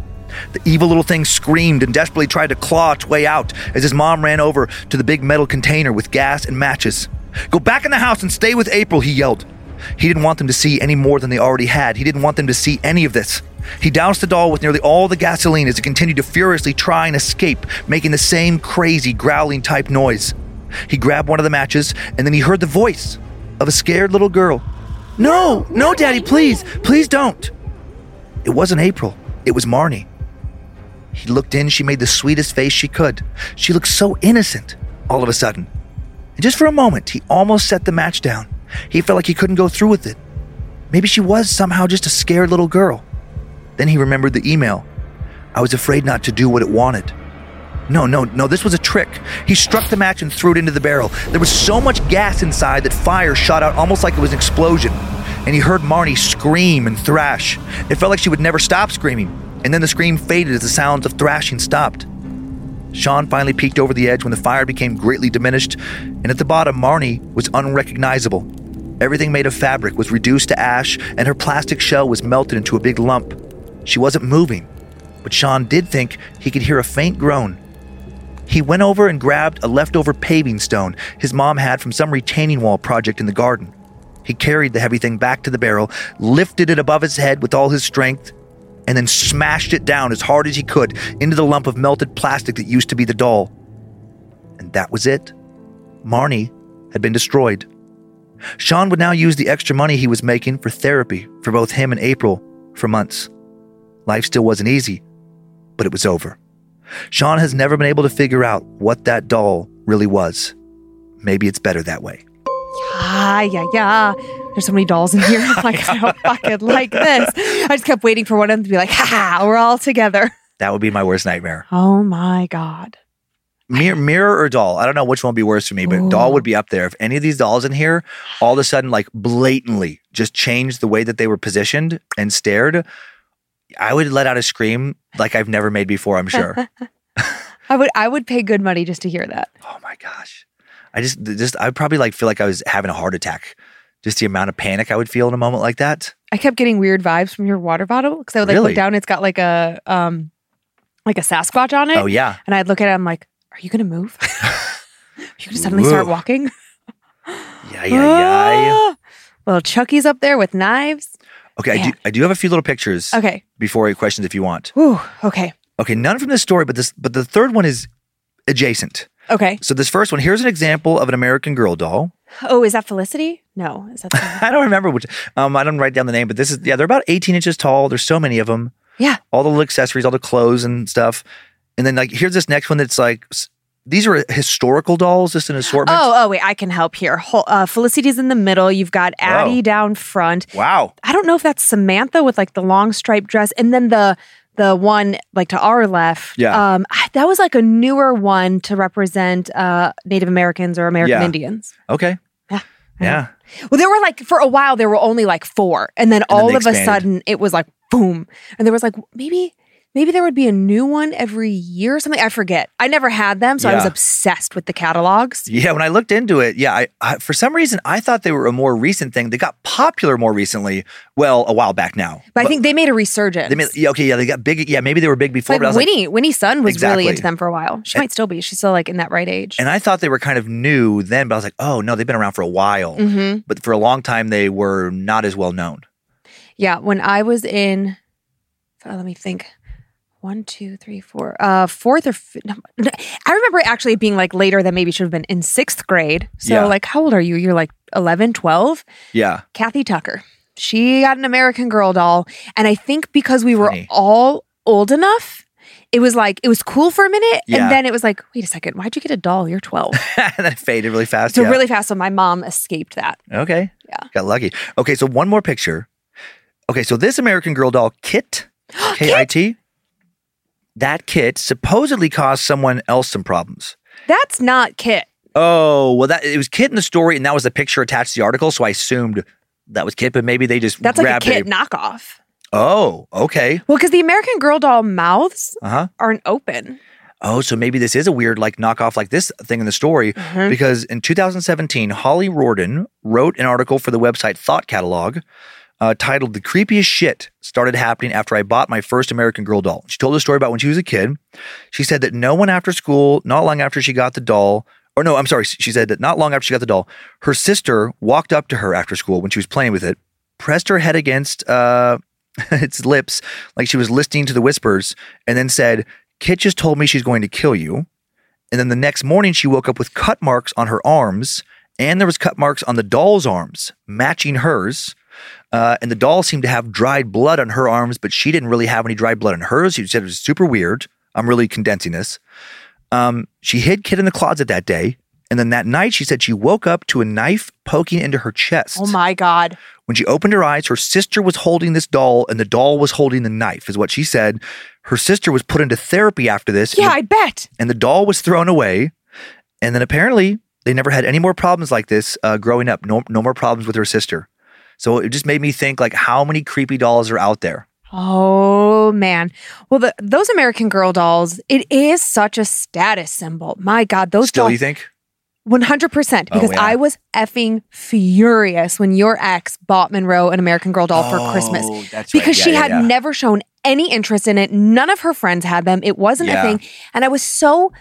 The evil little thing screamed and desperately tried to claw its way out as his mom ran over to the big metal container with gas and matches. Go back in the house and stay with April, he yelled. He didn't want them to see any more than they already had. He didn't want them to see any of this. He doused the doll with nearly all the gasoline as it continued to furiously try and escape, making the same crazy growling type noise. He grabbed one of the matches and then he heard the voice of a scared little girl. No, no, Daddy, please, please don't. It wasn't April, it was Marnie. He looked in, she made the sweetest face she could. She looked so innocent all of a sudden. And just for a moment, he almost set the match down. He felt like he couldn't go through with it. Maybe she was somehow just a scared little girl. Then he remembered the email. I was afraid not to do what it wanted. No, no, no, this was a trick. He struck the match and threw it into the barrel. There was so much gas inside that fire shot out almost like it was an explosion. And he heard Marnie scream and thrash. It felt like she would never stop screaming. And then the scream faded as the sounds of thrashing stopped. Sean finally peeked over the edge when the fire became greatly diminished, and at the bottom, Marnie was unrecognizable. Everything made of fabric was reduced to ash, and her plastic shell was melted into a big lump. She wasn't moving, but Sean did think he could hear a faint groan. He went over and grabbed a leftover paving stone his mom had from some retaining wall project in the garden. He carried the heavy thing back to the barrel, lifted it above his head with all his strength, and then smashed it down as hard as he could into the lump of melted plastic that used to be the doll. And that was it. Marnie had been destroyed. Sean would now use the extra money he was making for therapy for both him and April for months. Life still wasn't easy, but it was over. Sean has never been able to figure out what that doll really was. Maybe it's better that way. Ah, yeah, yeah. There's so many dolls in here. I'm like, oh, I don't fucking like this. I just kept waiting for one of them to be like, ha ha, we're all together. That would be my worst nightmare. Oh my God. Mirror, mirror or doll? I don't know which one would be worse for me, but Ooh. doll would be up there. If any of these dolls in here all of a sudden like blatantly just changed the way that they were positioned and stared, I would let out a scream like I've never made before, I'm sure. I would I would pay good money just to hear that. oh my gosh. I just just I'd probably like feel like I was having a heart attack. Just the amount of panic I would feel in a moment like that. I kept getting weird vibes from your water bottle because I would like Really? look down. It's got like a um like a Sasquatch on it. Oh yeah. And I'd look at it. I'm like, are you gonna move? are you gonna suddenly start walking? Yeah, yeah, yeah. Ah! Little Chucky's up there with knives. Okay, I do, I do have a few little pictures Okay. before questions if you want. Ooh. Okay. Okay, none from this story, but this but the third one is adjacent. Okay. So this first one, here's an example of an American Girl doll. Oh, is that Felicity? No. Is that I don't remember which. Um, I don't write down the name, but this is yeah. They're about 18 inches tall. There's so many of them. Yeah. All the little accessories, all the clothes and stuff. And then like here's this next one that's like these are historical dolls, just an assortment. Oh, oh, wait. I can help here. Uh, Felicity's in the middle. You've got Addy down front. wow. I don't know if that's Samantha with like the long striped dress, and then the the one like to our left. Yeah. Um, that was like a newer one to represent uh Native Americans or American Yeah. Indians. Okay. Yeah. Yeah. Well, there were like for a while there were only like four, and then then all they of a sudden it was like boom, and there was like maybe maybe there would be a new one every year or something. I forget. I never had them, so I was obsessed with the catalogs. Yeah, when I looked into it, yeah, I, I for some reason I thought they were a more recent thing. They got popular more recently. Well, a while back now. But, I think they made a resurgence. they made, yeah, okay, yeah, they got big. Yeah, maybe they were big before, like but I was like, Winnie, Winnie's son was really into them for a while. She might still be. She's still like in that right age. and I thought they were kind of new then, but I was like, oh no, they've been around for a while. hmm But for a long time, they were not as well known. Yeah, when I was in, uh, let me think, one, two, three, four, uh, fourth or fi- no, I remember actually being like later than maybe should have been in sixth grade. So Yeah. like, how old are you? You're like 11, 12. Yeah, Kathy Tucker. She got an American Girl doll, and I think because we were Funny. all old enough. It was like it was cool for a minute, Yeah. and then it was like, wait a second, why'd you get a doll? You're 12. and then it faded really fast. so yeah. really fast. So my mom escaped that. okay. Yeah. Got lucky. Okay, so one more picture. Okay, so this American Girl doll, Kit, K I T, that kit supposedly caused someone else some problems. That's not Kit. Oh, well, that it was Kit in the story, and that was the picture attached to the article. So I assumed that was Kit, but maybe they just That's like a grabbed Kit knockoff. Oh, okay. Well, because the American Girl doll mouths Uh huh. aren't open. Oh, so maybe this is a weird like knockoff like this thing in the story Mm-hmm. because in 2017, Holly Rorden wrote an article for the website Thought Catalog uh, titled "The Creepiest Shit Started Happening After I Bought My First American Girl Doll." She told a story about when she was a kid. She said that no one after school, not long after she got the doll, or no, I'm sorry, she said that not long after she got the doll, her sister walked up to her after school when she was playing with it, pressed her head against uh, its lips like she was listening to the whispers, and then said, Kit just told me she's going to kill you. And then the next morning, she woke up with cut marks on her arms, and there was cut marks on the doll's arms, matching hers. Uh, and the doll seemed to have dried blood on her arms, but she didn't really have any dried blood on hers. She said it was super weird. I'm really condensing this. Um, she hid Kit in the closet that day. And then that night, she said she woke up to a knife poking into her chest. Oh my God. When she opened her eyes, her sister was holding this doll and the doll was holding the knife, is what she said. Her sister was put into therapy after this. Yeah, the- I bet. and the doll was thrown away. And then apparently they never had any more problems like this uh, growing up. No, no more problems with her sister. So it just made me think like how many creepy dolls are out there. Oh man. Well, the, those American Girl dolls, it is such a status symbol. My God, those dolls. Still, dolls. you think? 100% because Oh, yeah. I was effing furious when your ex bought Monroe an American Girl doll for Christmas Oh, that's right. because Yeah, she yeah, had never shown any interest in it. None of her friends had them. It wasn't a thing. And I was so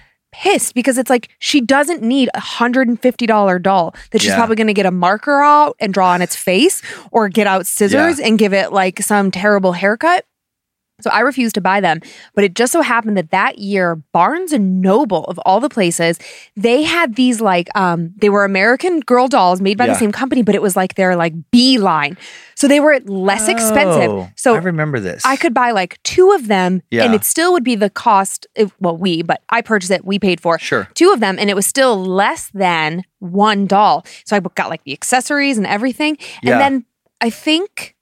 pissed because it's like she doesn't need a $150 doll that she's Yeah. probably going to get a marker out and draw on its face or get out scissors and give it like some terrible haircut. So I refused to buy them. But it just so happened that that year, Barnes and Noble, of all the places, they had these like, um, they were American Girl dolls made by Yeah. the same company, but it was like their like B line. So they were less expensive. Oh, So I remember this. I could buy like two of them Yeah. and it still would be the cost. If, well, we, but I purchased it, we paid for Sure. two of them and it was still less than one doll. So I got like the accessories and everything. Yeah. And then I think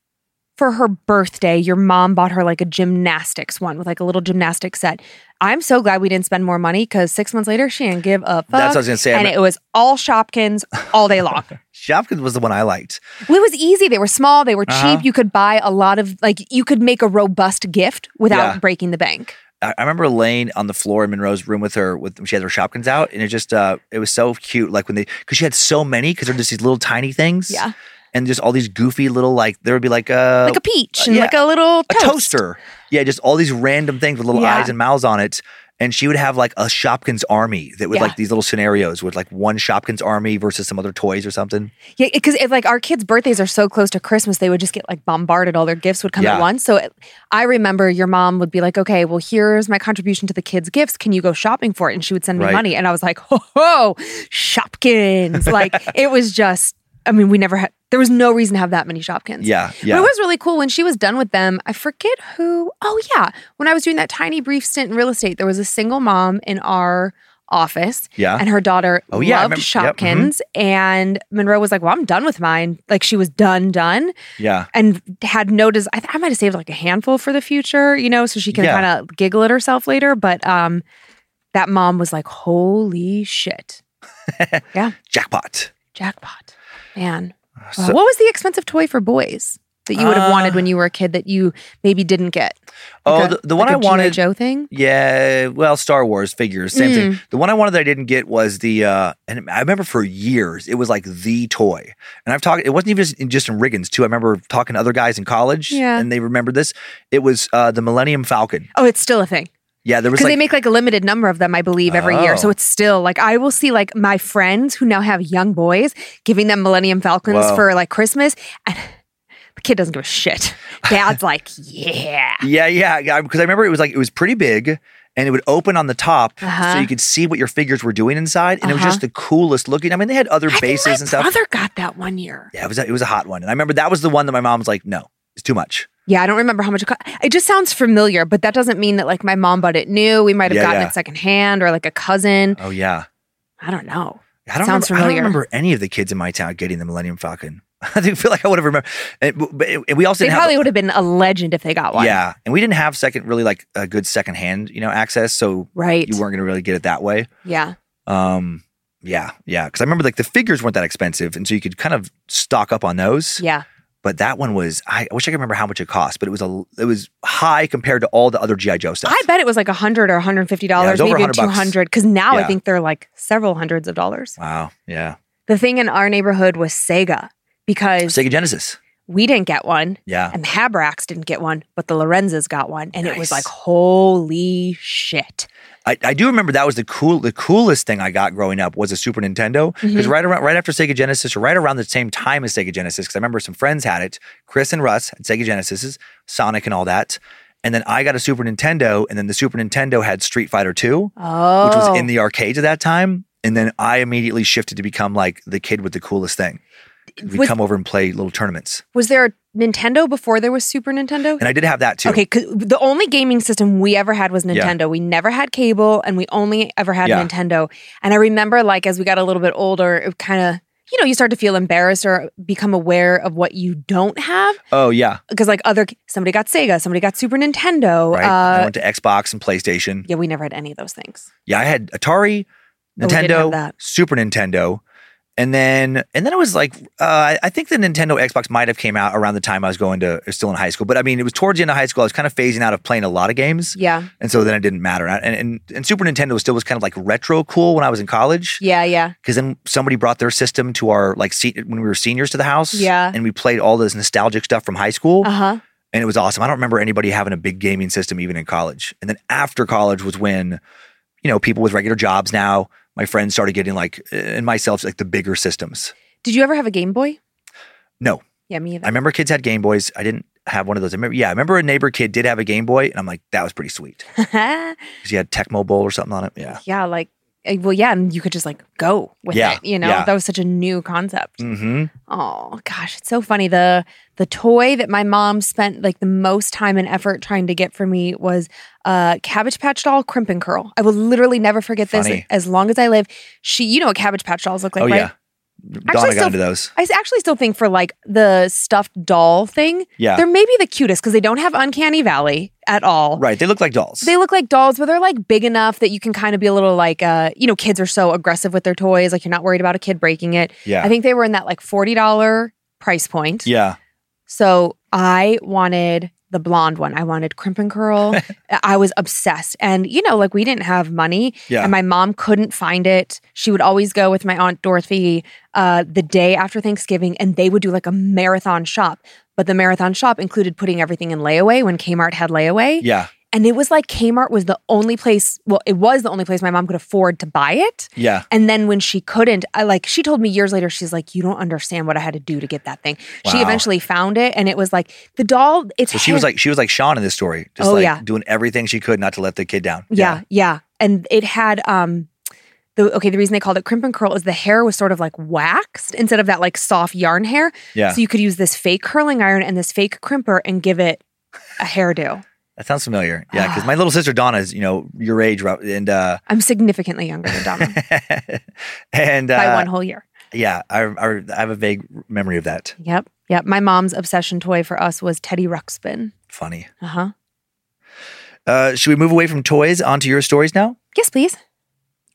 for her birthday, your mom bought her like a gymnastics one with like a little gymnastics set. I'm so glad we didn't spend more money because six months later, she didn't give a fuck. That's what I was gonna say. And it was all Shopkins all day long. Shopkins was the one I liked. Well, it was easy. They were small. They were Uh-huh. cheap. You could buy a lot of like you could make a robust gift without Yeah. breaking the bank. I I remember laying on the floor in Monroe's room with her with she had her Shopkins out, and it just uh it was so cute. Like when they because she had so many because they're just these little tiny things. Yeah. And just all these goofy little like there would be like a like a peach and yeah, like a little a toaster. Yeah, just all these random things with little Yeah. eyes and mouths on it. And she would have like a Shopkins army that would Yeah. like these little scenarios with like one Shopkins army versus some other toys or something. Yeah, because like our kids' birthdays are so close to Christmas, they would just get like bombarded. All their gifts would come Yeah. at once. So it, I remember your mom would be like, "Okay, well, here's my contribution to the kids' gifts. Can you go shopping for it?" And she would send me Right. money, and I was like, "Ho ho, Shopkins!" like it was just. I mean, we never had. There was no reason to have that many Shopkins. Yeah, Yeah. But it was really cool when she was done with them. I forget who. Oh yeah, when I was doing that tiny brief stint in real estate, there was a single mom in our office. Yeah. And her daughter Oh, yeah, loved remember- yep, mhm. Shopkins. And Monroe was like, Well, I'm done with mine. Like she was done, done. Yeah. And had no des- I, th- I might have saved like a handful for the future, you know, so she can Yeah. kind of giggle at herself later. But um that mom was like, Holy shit. yeah. Jackpot. Jackpot. Man. Wow. So- what was the expensive toy for boys that you would have Uh, wanted when you were a kid that you maybe didn't get? Oh, a- the, the one like I a G.I. wanted. Joe thing? Yeah, well, Star Wars figures, same Mm. thing. The one I wanted that I didn't get was the, uh, and I remember for years it was like the toy. And I've talked, it wasn't even just in, just in Riggins too. I remember talking to other guys in college, Yeah. and they remembered this. It was uh, the Millennium Falcon. Oh, it's still a thing. Yeah, there was Because like they make like a limited number of them, I believe, every year. So Oh. it's still like I will see like my friends who now have young boys giving them Millennium Falcons Whoa. for like Christmas, and the kid doesn't give a shit. Dad's like, yeah, yeah, yeah, because I remember it was like it was pretty big. And it would open on the top, Uh-huh. so you could see what your figures were doing inside, and it was Uh-huh. just the coolest looking. I mean, they had other I bases and stuff. My brother got that one year. Yeah, it was a, it was a hot one, and I remember that was the one that my mom was like, "No, it's too much." Yeah, I don't remember how much it cost. It just sounds familiar, but that doesn't mean that like my mom bought it new. We might have Yeah, gotten yeah. it secondhand or like a cousin. Oh yeah, I don't know. I don't, Sounds remember, I don't familiar. remember any of the kids in my town getting the Millennium Falcon. I think feel like I would have remembered. And, but and we also They didn't probably have, would have been a legend if they got one. yeah, and we didn't have second really like a good secondhand you know access, so Right. you weren't going to really get it that way. Yeah. Um, yeah, yeah, because I remember like the figures weren't that expensive, and so you could kind of stock up on those. Yeah. But that one was I, I wish I could remember how much it cost, but it was a it was high compared to all the other GI Joe stuff. I bet it was like a hundred or hundred fifty dollars, over maybe 100 two bucks. Because now I think they're like several hundreds of dollars. Wow, yeah, The thing in our neighborhood was Sega because Sega Genesis. we didn't get one, Yeah, and the Habrax didn't get one, but the Lorenzas got one, and it was like holy shit. I, I do remember that was the cool the coolest thing I got growing up was a Super Nintendo. Mm-hmm. because right around right after Sega Genesis or right around the same time as Sega Genesis because I remember some friends had it Chris and Russ had Sega Genesis Sonic and all that. And then I got a Super Nintendo and then the Super Nintendo had Street Fighter 2 Oh, which was in the arcades at that time. And then I immediately shifted to become like the kid with the coolest thing we'd Was- come over and play little tournaments was there a Nintendo before there was Super Nintendo? and I did have that too Okay, the only gaming system we ever had was Nintendo. We never had cable, and we only ever had Yeah. Nintendo. And I remember, like, as we got a little bit older, it kind of, you know, you start to feel embarrassed or become aware of what you don't have oh yeah because, like, other somebody got Sega, somebody got Super Nintendo. right I Uh, went to Xbox and PlayStation yeah, we never had any of those things. Yeah, I had Atari, Oh, we Nintendo. Super Nintendo, and then and then it was like uh, I- think the Nintendo Xbox might have came out around the time I was going to still in high school. But I mean, it was towards the end of high school. I was kind of phasing out of playing a lot of games, Yeah, and so then it didn't matter. And and, and Super Nintendo still was kind of like retro cool when I was in college. yeah, yeah. Because then somebody brought their system to our like se- when we were seniors to the house. Yeah. and we played all this nostalgic stuff from high school Uh huh. and it was awesome. I don't remember anybody having a big gaming system even in college. And then after college was when, you know, people with regular jobs now, my friends started getting like, uh, and myself, like the bigger systems. Did you ever have a Game Boy? No, Yeah, me either. I remember kids had Game Boys. I didn't have one of those. I remember, yeah, I remember a neighbor kid did have a Game Boy, and I'm like, that was pretty sweet because he had Tecmo Bowl or something on it. Yeah. yeah, like, well, yeah, and you could just like go with Yeah, it. You know, yeah. that was such a new concept. Mm-hmm. Oh gosh, it's so funny. The the toy that my mom spent like the most time and effort trying to get for me was uh Cabbage Patch doll crimp and curl. I will literally never forget this as long as I live. She you know what Cabbage Patch dolls look like, oh right? yeah. Actually, Donna still- into those. I actually still think for like the stuffed doll thing, Yeah. they're maybe the cutest because they don't have uncanny valley at all. Right. They look like dolls. They look like dolls, but they're like big enough that you can kind of be a little like, uh, you know, kids are so aggressive with their toys. Like you're not worried about a kid breaking it. yeah. I think they were in that like $40 price point. yeah. So I wanted the blonde one. I wanted crimp and curl. I was obsessed. And, you know, like we didn't have money Yeah. and my mom couldn't find it. She would always go with my aunt Dorothy uh, the day after Thanksgiving and they would do like a marathon shop. But the marathon shop included putting everything in layaway when Kmart had layaway. Yeah. And it was like Kmart was the only place, well, it was the only place my mom could afford to buy it. Yeah. And then when she couldn't, I like she told me years later, she's like, You don't understand what I had to do to get that thing. Wow. She eventually found it and it was like the doll, it's So she was like she was like Sean in this story, just Oh, like yeah. doing everything she could not to let the kid down. Yeah, yeah. And it had um the okay, the reason they called it crimp and curl is the hair was sort of like waxed instead of that like soft yarn hair. Yeah. So you could use this fake curling iron and this fake crimper and give it a hairdo. That sounds familiar. Yeah, because my little sister Donna is, you know, your age, and uh, I'm significantly younger than Donna and by uh, one whole year. yeah, I, I, I have a vague memory of that. Yep. Yep. My mom's obsession toy for us was Teddy Ruxpin. Funny. Uh-huh. Uh, should we move away from toys onto your stories now? Yes, please.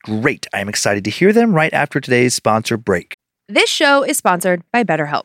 Great. I am excited to hear them right after today's sponsor break. This show is sponsored by BetterHelp.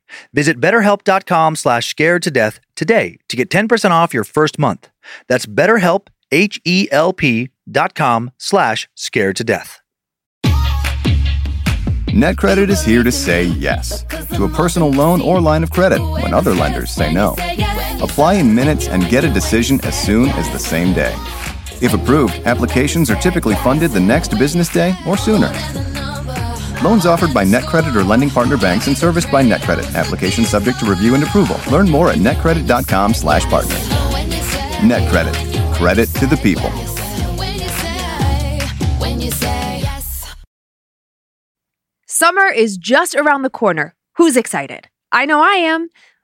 Visit betterhelp.com slash scared to death today to get 10% off your first month. That's betterhelp, H-E-L-P dot com slash scared to death. NetCredit is here to say yes to a personal loan or line of credit when other lenders say no. Apply in minutes and get a decision as soon as the same day. If approved, applications are typically funded the next business day or sooner. Loans offered by NetCredit or lending partner banks and serviced by NetCredit. Application subject to review and approval. Learn more at netcredit.com slash partner. NetCredit. Credit to the people. Summer is just around the corner. Who's excited? I know I am.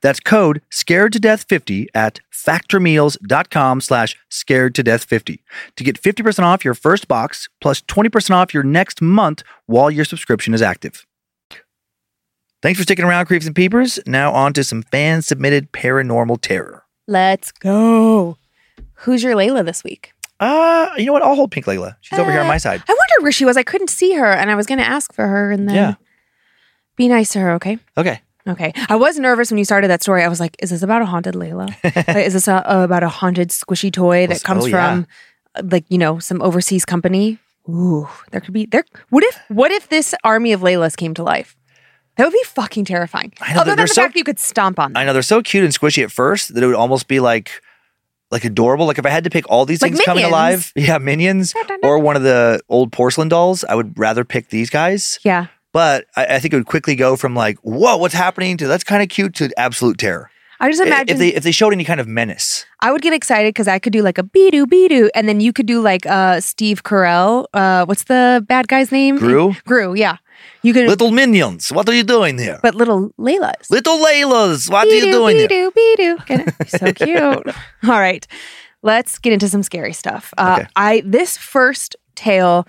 That's code scared to death 50 at factormeals.com slash scared to death 50 to get 50% off your first box plus 20% off your next month while your subscription is active. Thanks for sticking around, Creeps and Peepers. Now on to some fan submitted paranormal terror. Let's go. Who's your Layla this week? Uh, you know what? I'll hold Pink Layla. She's over here on Uh, my side. I wondered where she was. I couldn't see her, and I was going to ask for her, and then Yeah. be nice to her, okay? Okay. Okay. I was nervous when you started that story. I was like, is this about a haunted Layla? Like, is this a, about a haunted squishy toy that Oh, comes yeah. from uh, like, you know, some overseas company? Ooh, there could be there what if what if this army of Laylas came to life? That would be fucking terrifying. I know, Other than the so- fact that you could stomp on them. I know they're so cute and squishy at first that it would almost be like like adorable. Like if I had to pick all these Like things coming alive, yeah, minions or one of the old porcelain dolls, I would rather pick these guys. Yeah. But I, I think it would quickly go from like, whoa, what's happening to that's kind of cute to absolute terror. I just imagine if they if they showed any kind of menace. I would get excited because I could do like a be doo be doo, and then you could do like uh Steve Carell. Uh, what's the bad guy's name? Gru? Gru, yeah. You could, Little minions, what are you doing here? but little Laylas. Little Laylas, what are you doing here? be-doo, be-doo. Get it? So cute. All right, let's get into some scary stuff. Uh, Okay. I this first tale,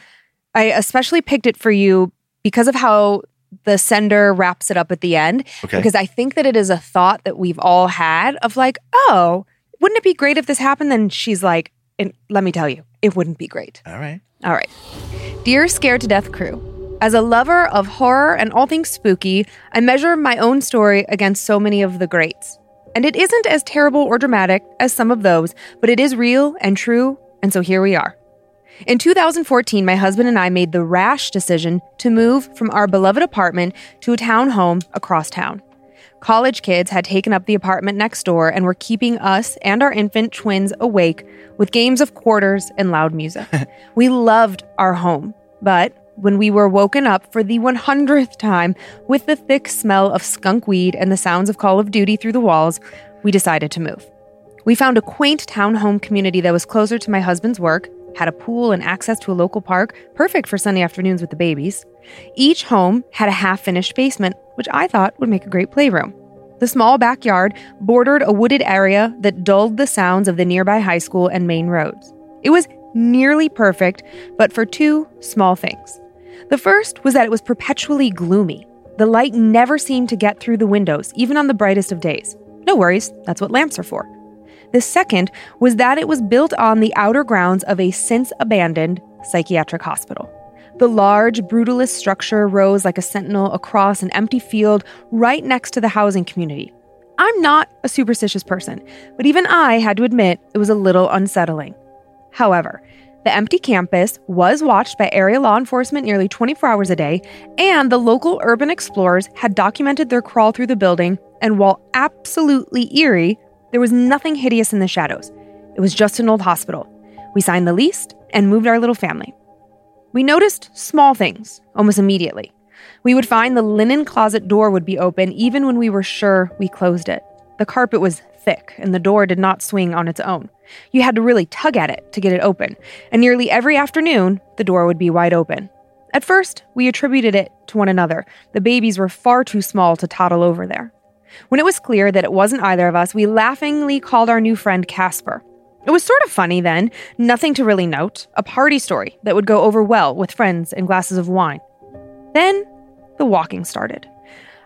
I especially picked it for you because of how the sender wraps it up at the end. Okay. Because I think that it is a thought that we've all had of like, oh, wouldn't it be great if this happened? Then she's like, and let me tell you, it wouldn't be great. All right. All right. Dear Scared to Death crew, as a lover of horror and all things spooky, I measure my own story against so many of the greats. And it isn't as terrible or dramatic as some of those, but it is real and true, and so here we are. In 2014, my husband and I made the rash decision to move from our beloved apartment to a town home across town. College kids had taken up the apartment next door and were keeping us and our infant twins awake with games of quarters and loud music. we loved our home, but when we were woken up for the 100th time with the thick smell of skunk weed and the sounds of Call of Duty through the walls, we decided to move. We found a quaint townhome community that was closer to my husband's work, had a pool and access to a local park, perfect for Sunday afternoons with the babies. Each home had a half finished basement, which I thought would make a great playroom. The small backyard bordered a wooded area that dulled the sounds of the nearby high school and main roads. It was nearly perfect, but for two small things. The first was that it was perpetually gloomy. The light never seemed to get through the windows, even on the brightest of days. No worries, that's what lamps are for. The second was that it was built on the outer grounds of a since abandoned psychiatric hospital. The large, brutalist structure rose like a sentinel across an empty field right next to the housing community. I'm not a superstitious person, but even I had to admit it was a little unsettling. However, The empty campus was watched by area law enforcement nearly 24 hours a day, and the local urban explorers had documented their crawl through the building. And while absolutely eerie, there was nothing hideous in the shadows. It was just an old hospital. We signed the lease and moved our little family. We noticed small things almost immediately. We would find the linen closet door would be open even when we were sure we closed it. The carpet was thick and the door did not swing on its own. You had to really tug at it to get it open, and nearly every afternoon, the door would be wide open. At first, we attributed it to one another. The babies were far too small to toddle over there. When it was clear that it wasn't either of us, we laughingly called our new friend Casper. It was sort of funny then, nothing to really note, a party story that would go over well with friends and glasses of wine. Then the walking started.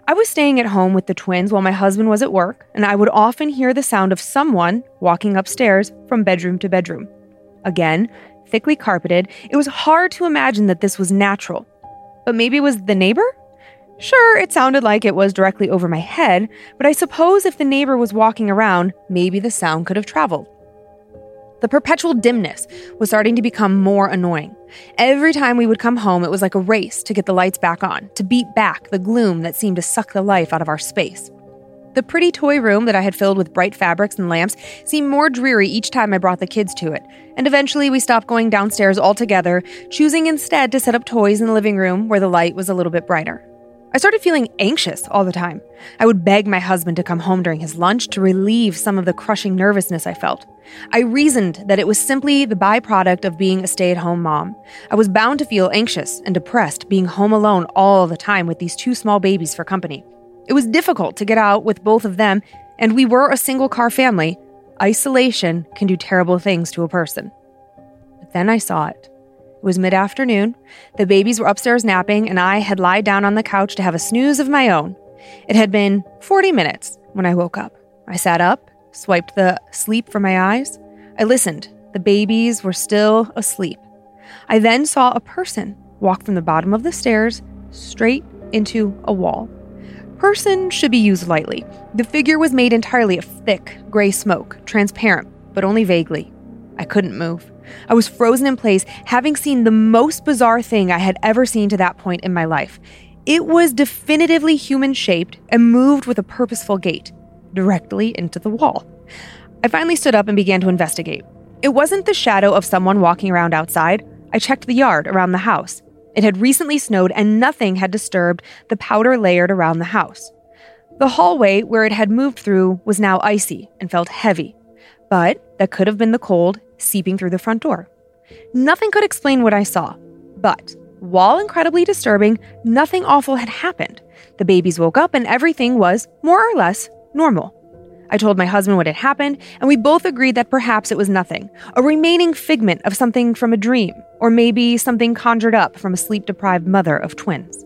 I was staying at home with the twins while my husband was at work, and I would often hear the sound of someone walking upstairs from bedroom to bedroom. Again, thickly carpeted, it was hard to imagine that this was natural. But maybe it was the neighbor? Sure, it sounded like it was directly over my head, but I suppose if the neighbor was walking around, maybe the sound could have traveled. The perpetual dimness was starting to become more annoying. Every time we would come home, it was like a race to get the lights back on, to beat back the gloom that seemed to suck the life out of our space. The pretty toy room that I had filled with bright fabrics and lamps seemed more dreary each time I brought the kids to it, and eventually we stopped going downstairs altogether, choosing instead to set up toys in the living room where the light was a little bit brighter. I started feeling anxious all the time. I would beg my husband to come home during his lunch to relieve some of the crushing nervousness I felt. I reasoned that it was simply the byproduct of being a stay at home mom. I was bound to feel anxious and depressed being home alone all the time with these two small babies for company. It was difficult to get out with both of them, and we were a single car family. Isolation can do terrible things to a person. But then I saw it. It was mid afternoon. The babies were upstairs napping, and I had lied down on the couch to have a snooze of my own. It had been 40 minutes when I woke up. I sat up, swiped the sleep from my eyes. I listened. The babies were still asleep. I then saw a person walk from the bottom of the stairs straight into a wall. Person should be used lightly. The figure was made entirely of thick, gray smoke, transparent, but only vaguely. I couldn't move. I was frozen in place, having seen the most bizarre thing I had ever seen to that point in my life. It was definitively human shaped and moved with a purposeful gait, directly into the wall. I finally stood up and began to investigate. It wasn't the shadow of someone walking around outside. I checked the yard around the house. It had recently snowed and nothing had disturbed the powder layered around the house. The hallway where it had moved through was now icy and felt heavy, but that could have been the cold seeping through the front door. Nothing could explain what I saw, but while incredibly disturbing, nothing awful had happened. The babies woke up and everything was, more or less, normal. I told my husband what had happened, and we both agreed that perhaps it was nothing, a remaining figment of something from a dream, or maybe something conjured up from a sleep deprived mother of twins.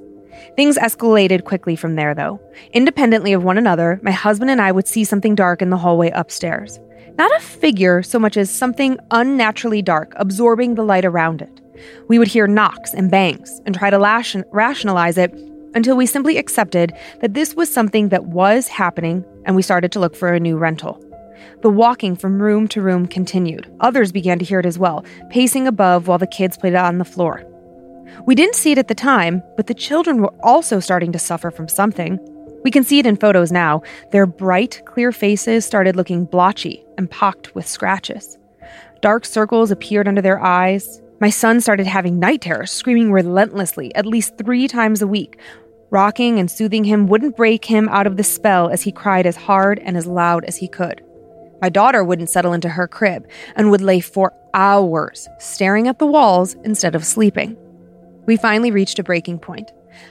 Things escalated quickly from there, though. Independently of one another, my husband and I would see something dark in the hallway upstairs. Not a figure so much as something unnaturally dark absorbing the light around it. We would hear knocks and bangs and try to lash- rationalize it until we simply accepted that this was something that was happening and we started to look for a new rental. The walking from room to room continued. Others began to hear it as well, pacing above while the kids played on the floor. We didn't see it at the time, but the children were also starting to suffer from something. We can see it in photos now. Their bright, clear faces started looking blotchy and pocked with scratches. Dark circles appeared under their eyes. My son started having night terrors, screaming relentlessly at least three times a week. Rocking and soothing him wouldn't break him out of the spell as he cried as hard and as loud as he could. My daughter wouldn't settle into her crib and would lay for hours staring at the walls instead of sleeping. We finally reached a breaking point.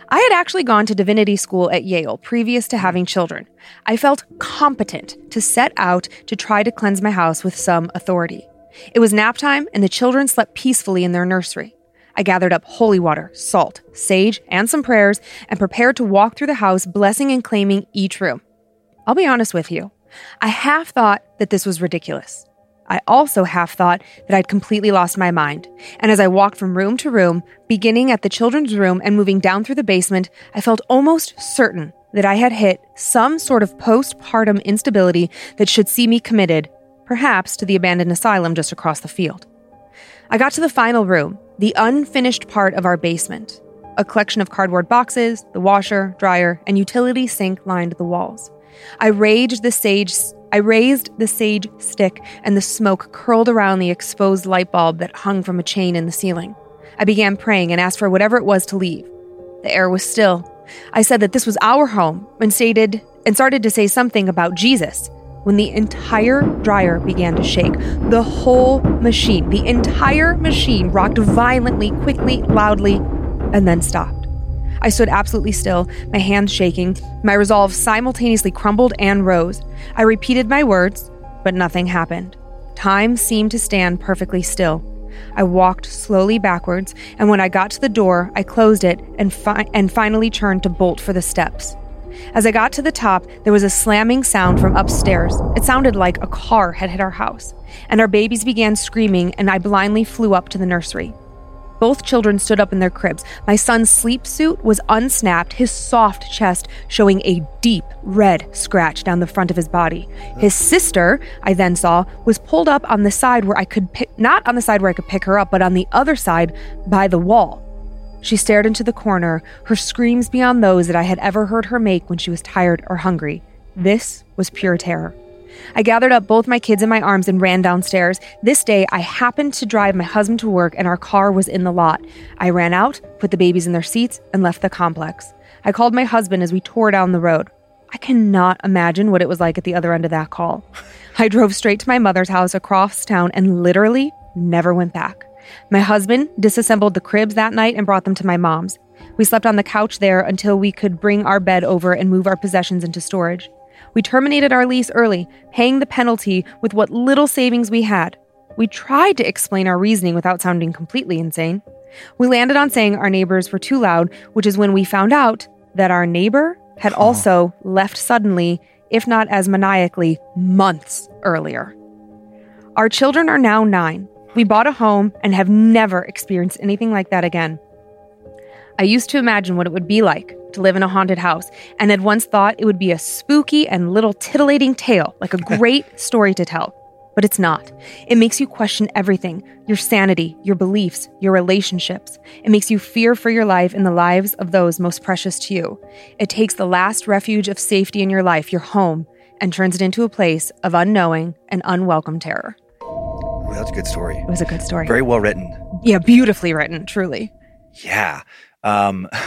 I had actually gone to divinity school at Yale previous to having children. I felt competent to set out to try to cleanse my house with some authority. It was nap time, and the children slept peacefully in their nursery. I gathered up holy water, salt, sage, and some prayers and prepared to walk through the house, blessing and claiming each room. I'll be honest with you, I half thought that this was ridiculous. I also half thought that I'd completely lost my mind. And as I walked from room to room, beginning at the children's room and moving down through the basement, I felt almost certain that I had hit some sort of postpartum instability that should see me committed, perhaps to the abandoned asylum just across the field. I got to the final room, the unfinished part of our basement. A collection of cardboard boxes, the washer, dryer, and utility sink lined the walls. I raged the sage I raised the sage stick and the smoke curled around the exposed light bulb that hung from a chain in the ceiling. I began praying and asked for whatever it was to leave. The air was still. I said that this was our home and stated and started to say something about Jesus when the entire dryer began to shake. The whole machine, the entire machine rocked violently, quickly, loudly, and then stopped. I stood absolutely still, my hands shaking. My resolve simultaneously crumbled and rose. I repeated my words, but nothing happened. Time seemed to stand perfectly still. I walked slowly backwards, and when I got to the door, I closed it and, fi- and finally turned to bolt for the steps. As I got to the top, there was a slamming sound from upstairs. It sounded like a car had hit our house, and our babies began screaming, and I blindly flew up to the nursery. Both children stood up in their cribs. My son's sleep suit was unsnapped, his soft chest showing a deep red scratch down the front of his body. His sister, I then saw, was pulled up on the side where I could pick, not on the side where I could pick her up, but on the other side by the wall. She stared into the corner, her screams beyond those that I had ever heard her make when she was tired or hungry. This was pure terror. I gathered up both my kids in my arms and ran downstairs. This day, I happened to drive my husband to work and our car was in the lot. I ran out, put the babies in their seats, and left the complex. I called my husband as we tore down the road. I cannot imagine what it was like at the other end of that call. I drove straight to my mother's house across town and literally never went back. My husband disassembled the cribs that night and brought them to my mom's. We slept on the couch there until we could bring our bed over and move our possessions into storage. We terminated our lease early, paying the penalty with what little savings we had. We tried to explain our reasoning without sounding completely insane. We landed on saying our neighbors were too loud, which is when we found out that our neighbor had also left suddenly, if not as maniacally, months earlier. Our children are now nine. We bought a home and have never experienced anything like that again. I used to imagine what it would be like to live in a haunted house and had once thought it would be a spooky and little titillating tale, like a great story to tell. But it's not. It makes you question everything your sanity, your beliefs, your relationships. It makes you fear for your life and the lives of those most precious to you. It takes the last refuge of safety in your life, your home, and turns it into a place of unknowing and unwelcome terror. Ooh, that's a good story. It was a good story. Very well written. yeah, beautifully written, truly. Yeah. Um,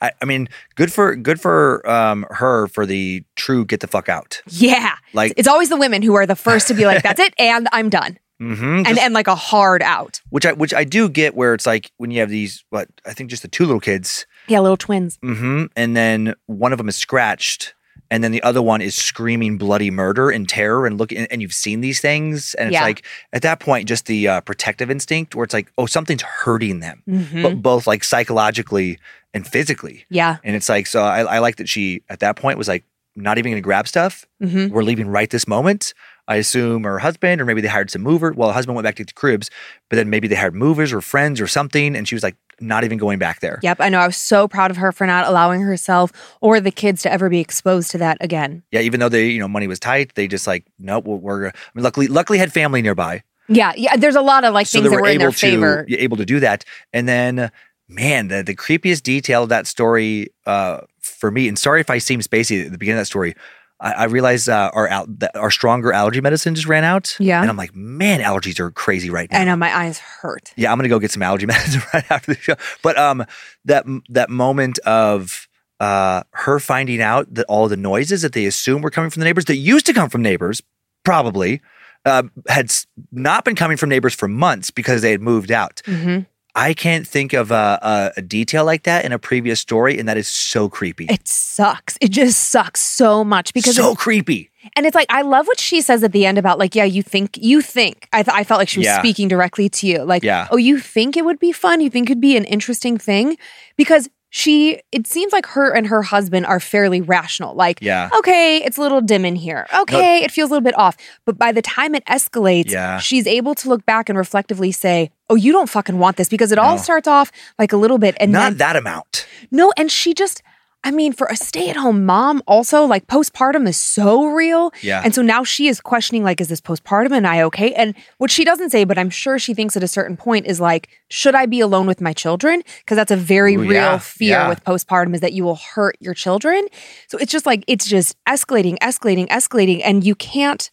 I, I mean, good for good for um, her for the true get the fuck out. Yeah. Like- it's always the women who are the first to be like, that's it, and I'm done. Mm-hmm. And and like a hard out. which I which I do get where it's like when you have these what I think just the two little kids, Yeah, little twins. Mm-hmm. and then one of them is scratched, and then the other one is screaming bloody murder and terror and look and, you've seen these things, and it's Yeah. like at that point just the uh, protective instinct where it's like oh something's hurting them, Mhm. but both like psychologically and physically, Yeah. and it's like so I, I like that she at that point was like not even gonna grab stuff. hmm We're leaving right this moment. I assume her husband, or maybe they hired some mover. Well, her husband went back to the cribs, but then maybe they hired movers or friends or something. And she was like, not even going back there. Yep. I know. I was so proud of her for not allowing herself or the kids to ever be exposed to that again. Yeah, even though they, you know, money was tight, they just like, nope, we're, we're I mean, luckily, luckily had family nearby. Yeah. Yeah. There's a lot of like so things that were were in their able to, favor. able to do that. And then, man, the, the creepiest detail of that story uh, for me, and sorry if I seem spacey at the beginning of that story, I, I realized uh, our al- that our stronger allergy medicine just ran out. Yeah. And I'm like, man, allergies are crazy right now. I know my eyes hurt. Yeah, I'm gonna go get some allergy medicine right after the show. But um, that that moment of uh her finding out that all the noises that they assume were coming from the neighbors that used to come from neighbors, probably, uh, had not been coming from neighbors for months because they had moved out. hmm I can't think of a, a, a detail like that in a previous story, and that is so creepy. It sucks. It just sucks so much because so creepy. And it's like I love what she says at the end about like, yeah, you think you think. I th- I felt like she was Yeah. speaking directly to you. Like, Yeah. oh, you think it would be fun? You think it'd be an interesting thing? Because she it seems like her and her husband are fairly rational. Like, Yeah. okay, it's a little dim in here. Okay, it feels a little bit off. But by the time it escalates, Yeah. she's able to look back and reflectively say, Oh, you don't fucking want this because it all starts off like a little bit and Not then that amount. no, and she just I mean, for a stay at home mom, also like postpartum is so real. Yeah. And so now she is questioning, like, is this postpartum? Am I okay? And what she doesn't say, but I'm sure she thinks at a certain point is like, should I be alone with my children? Because that's a very Ooh, real yeah, fear yeah. with postpartum is that you will hurt your children. So it's just like, it's just escalating, escalating, escalating. And you can't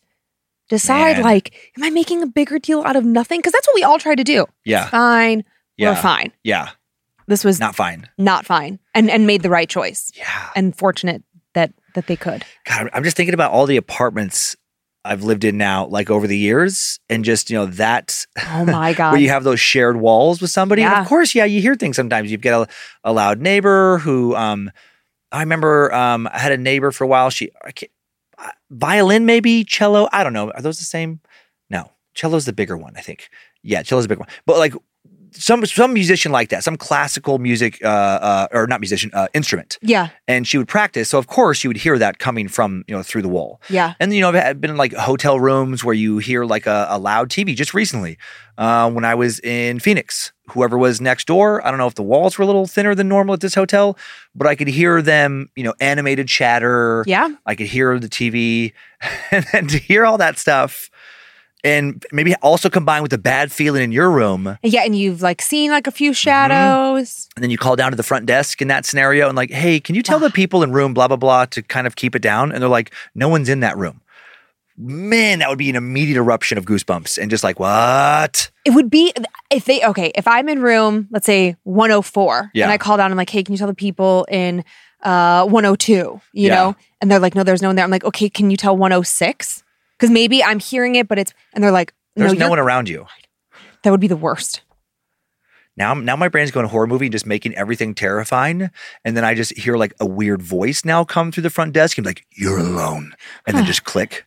decide, Man. like, am I making a bigger deal out of nothing? Because that's what we all try to do. Yeah. Fine. Yeah. We're fine. Yeah. This was Not fine. not fine and and made the right choice Yeah. and fortunate that that they could God, I'm just thinking about all the apartments I've lived in now, like over the years, and just you know that oh my god where you have those shared walls with somebody. And of course, yeah, you hear things sometimes. You get a, a loud neighbor who, um, I remember, um, I had a neighbor for a while. She, I can't, uh, violin, maybe cello. I don't know. Are those the same? No, cello's the bigger one, I think. Yeah, cello's the big one. But like some some musician like that, some classical music, uh, uh, or not musician, uh, instrument, yeah and she would practice. So of course you would hear that coming from you know through the wall. yeah And you know, I've been in like hotel rooms where you hear like a, a loud TV. Just recently, uh, when I was in Phoenix, whoever was next door, I don't know if the walls were a little thinner than normal at this hotel, but I could hear them, you know, animated chatter. yeah I could hear the TV, and then to hear all that stuff, and maybe also combined with the bad feeling in your room, yeah and you've like seen like a few Mm-hmm. shadows then you call down to the front desk in that scenario and like, hey, can you tell the people in room blah blah blah to kind of keep it down? And they're like, no one's in that room. Man, that would be an immediate eruption of goosebumps and just like what? it would be if they okay if i'm in room let's say 104 Yeah. and i call down i'm like hey can you tell the people in uh 102 you Yeah. know and they're like no there's no one there i'm like okay can you tell 106 because maybe i'm hearing it but it's and they're like There's no, you're- one around you. that would be the worst Now, now my brain's going horror movie and just making everything terrifying. And then I just hear like a weird voice now come through the front desk and like, you're alone. And then just click.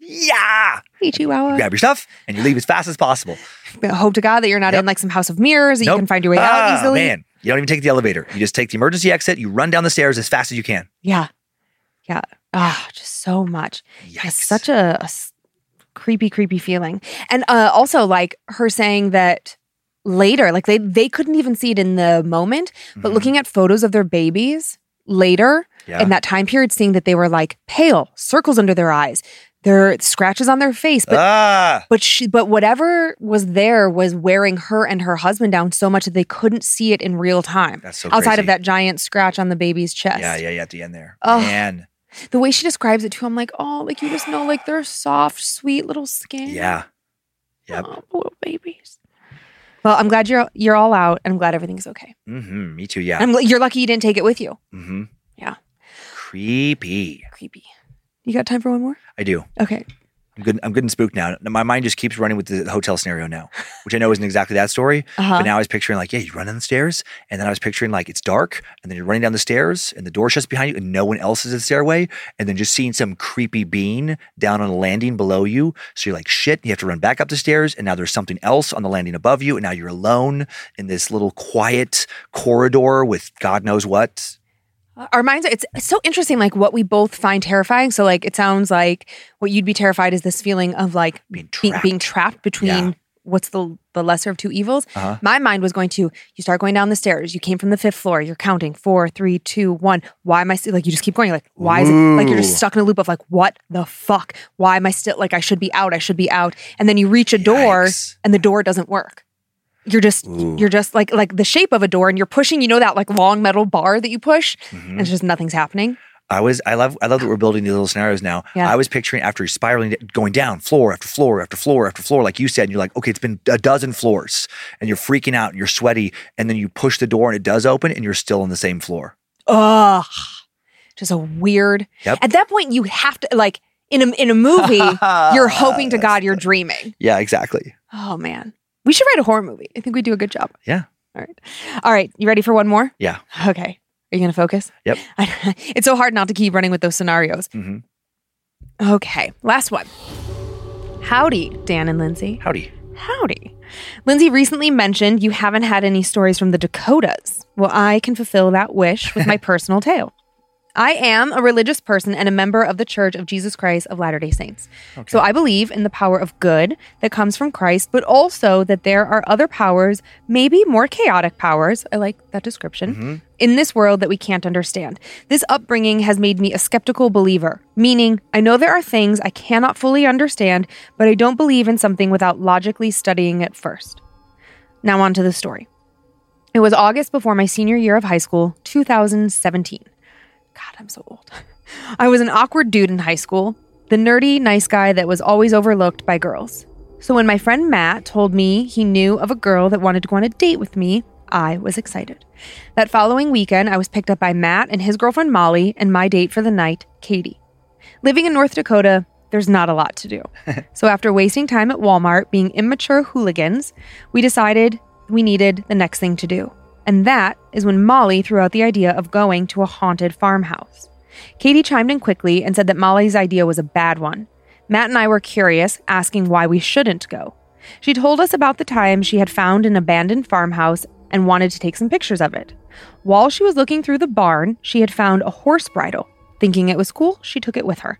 Yeah. hey chihuahua Grab your stuff and you leave as fast as possible. hope to god that you're not Yep. in like some house of mirrors that you can find your way out Ah, easily Man, you don't even take the elevator. You just take the emergency exit. You run down the stairs as fast as you can. Yeah. Yeah. Ah, just so much. Yes, such a creepy, creepy feeling. And uh, also, like her saying that later, like they, they couldn't even see it in the moment, but Mhm. looking at photos of their babies later Yeah. in that time period, seeing that they were like pale, circles under their eyes, their scratches on their face. But ah, but she, but whatever was there was wearing her and her husband down so much that they couldn't see it in real time. that's so outside of that giant scratch on the baby's chest. Yeah, yeah, yeah. At the end there. Oh. Man. The way she describes it too, I'm like, oh, like you just know, like they're soft, sweet little skin. Yeah. Yep. Oh, little babies. Well, I'm glad you're you're all out, and I'm glad everything's okay. Mm-hmm. Me too. Yeah. I'm you're lucky you didn't take it with you. Mm-hmm. Yeah. Creepy. Creepy. You got time for one more? I do. Okay. I'm good. I'm good and spooked now. My mind just keeps running with the hotel scenario now, which I know isn't exactly that story. Uh-huh. But now I was picturing like, yeah, you run down the stairs, and then I was picturing like it's dark, and then you're running down the stairs, and the door shuts behind you, and no one else is at the stairway, and then just seeing some creepy being down on a landing below you. So you're like, shit, you have to run back up the stairs, and now there's something else on the landing above you, and now you're alone in this little quiet corridor with God knows what. Our minds are, it's, it's so interesting, like what we both find terrifying. So, like, it sounds like what you'd be terrified is this feeling of like Being being, trapped. being trapped between Yeah. what's the the lesser of two evils. Uh-huh. My mind was going to you start going down the stairs. You came from the fifth floor. You're counting four, three, two, one. Why am I still like you just keep going? You're like why is it like you're just stuck in a loop of like what the fuck? Why am I still like I should be out? I should be out. And then you reach a door Yikes. and the door doesn't work. You're just Ooh. you're just like like the shape of a door and you're pushing. You know that like long metal bar that you push Mhm. and it's just nothing's happening. I was I love I love that we're building these little scenarios now. Yeah. I was picturing after spiraling going down floor after floor after floor after floor, like you said, and you're like, okay, it's been a dozen floors, and you're freaking out and you're sweaty, and then you push the door and it does open, and you're still on the same floor. Ugh. Just a weird. Yep. At that point, you have to like in a in a movie, you're hoping to God you're dreaming. Yeah, exactly. Oh man. We should write a horror movie. I think we do a good job. Yeah. All right. All right. You ready for one more? Yeah. Okay. Are you gonna focus? Yep. it's so hard not to keep running with those scenarios. hmm Okay. Last one. Howdy, Dan and Lynze. Howdy. Howdy. Lynze recently mentioned you haven't had any stories from the Dakotas. Well, I can fulfill that wish with my personal tale. I am a religious person and a member of the Church of Jesus Christ of Latter day Saints. So I believe in the power of good that comes from Christ, but also that there are other powers, maybe more chaotic powers. I like that description. Mm-hmm. In this world that we can't understand. This upbringing has made me a skeptical believer, meaning I know there are things I cannot fully understand, but I don't believe in something without logically studying it first. Now, on to the story. It was August before my senior year of high school, 2017. God, I'm so old. I was an awkward dude in high school, the nerdy, nice guy that was always overlooked by girls. So when my friend Matt told me he knew of a girl that wanted to go on a date with me, I was excited. That following weekend, I was picked up by Matt and his girlfriend Molly, and my date for the night, Katie. Living in North Dakota, there's not a lot to do. so after wasting time at Walmart being immature hooligans, we decided we needed the next thing to do. And that is when Molly threw out the idea of going to a haunted farmhouse. Katie chimed in quickly and said that Molly's idea was a bad one. Matt and I were curious, asking why we shouldn't go. She told us about the time she had found an abandoned farmhouse and wanted to take some pictures of it. While she was looking through the barn, she had found a horse bridle. Thinking it was cool, she took it with her.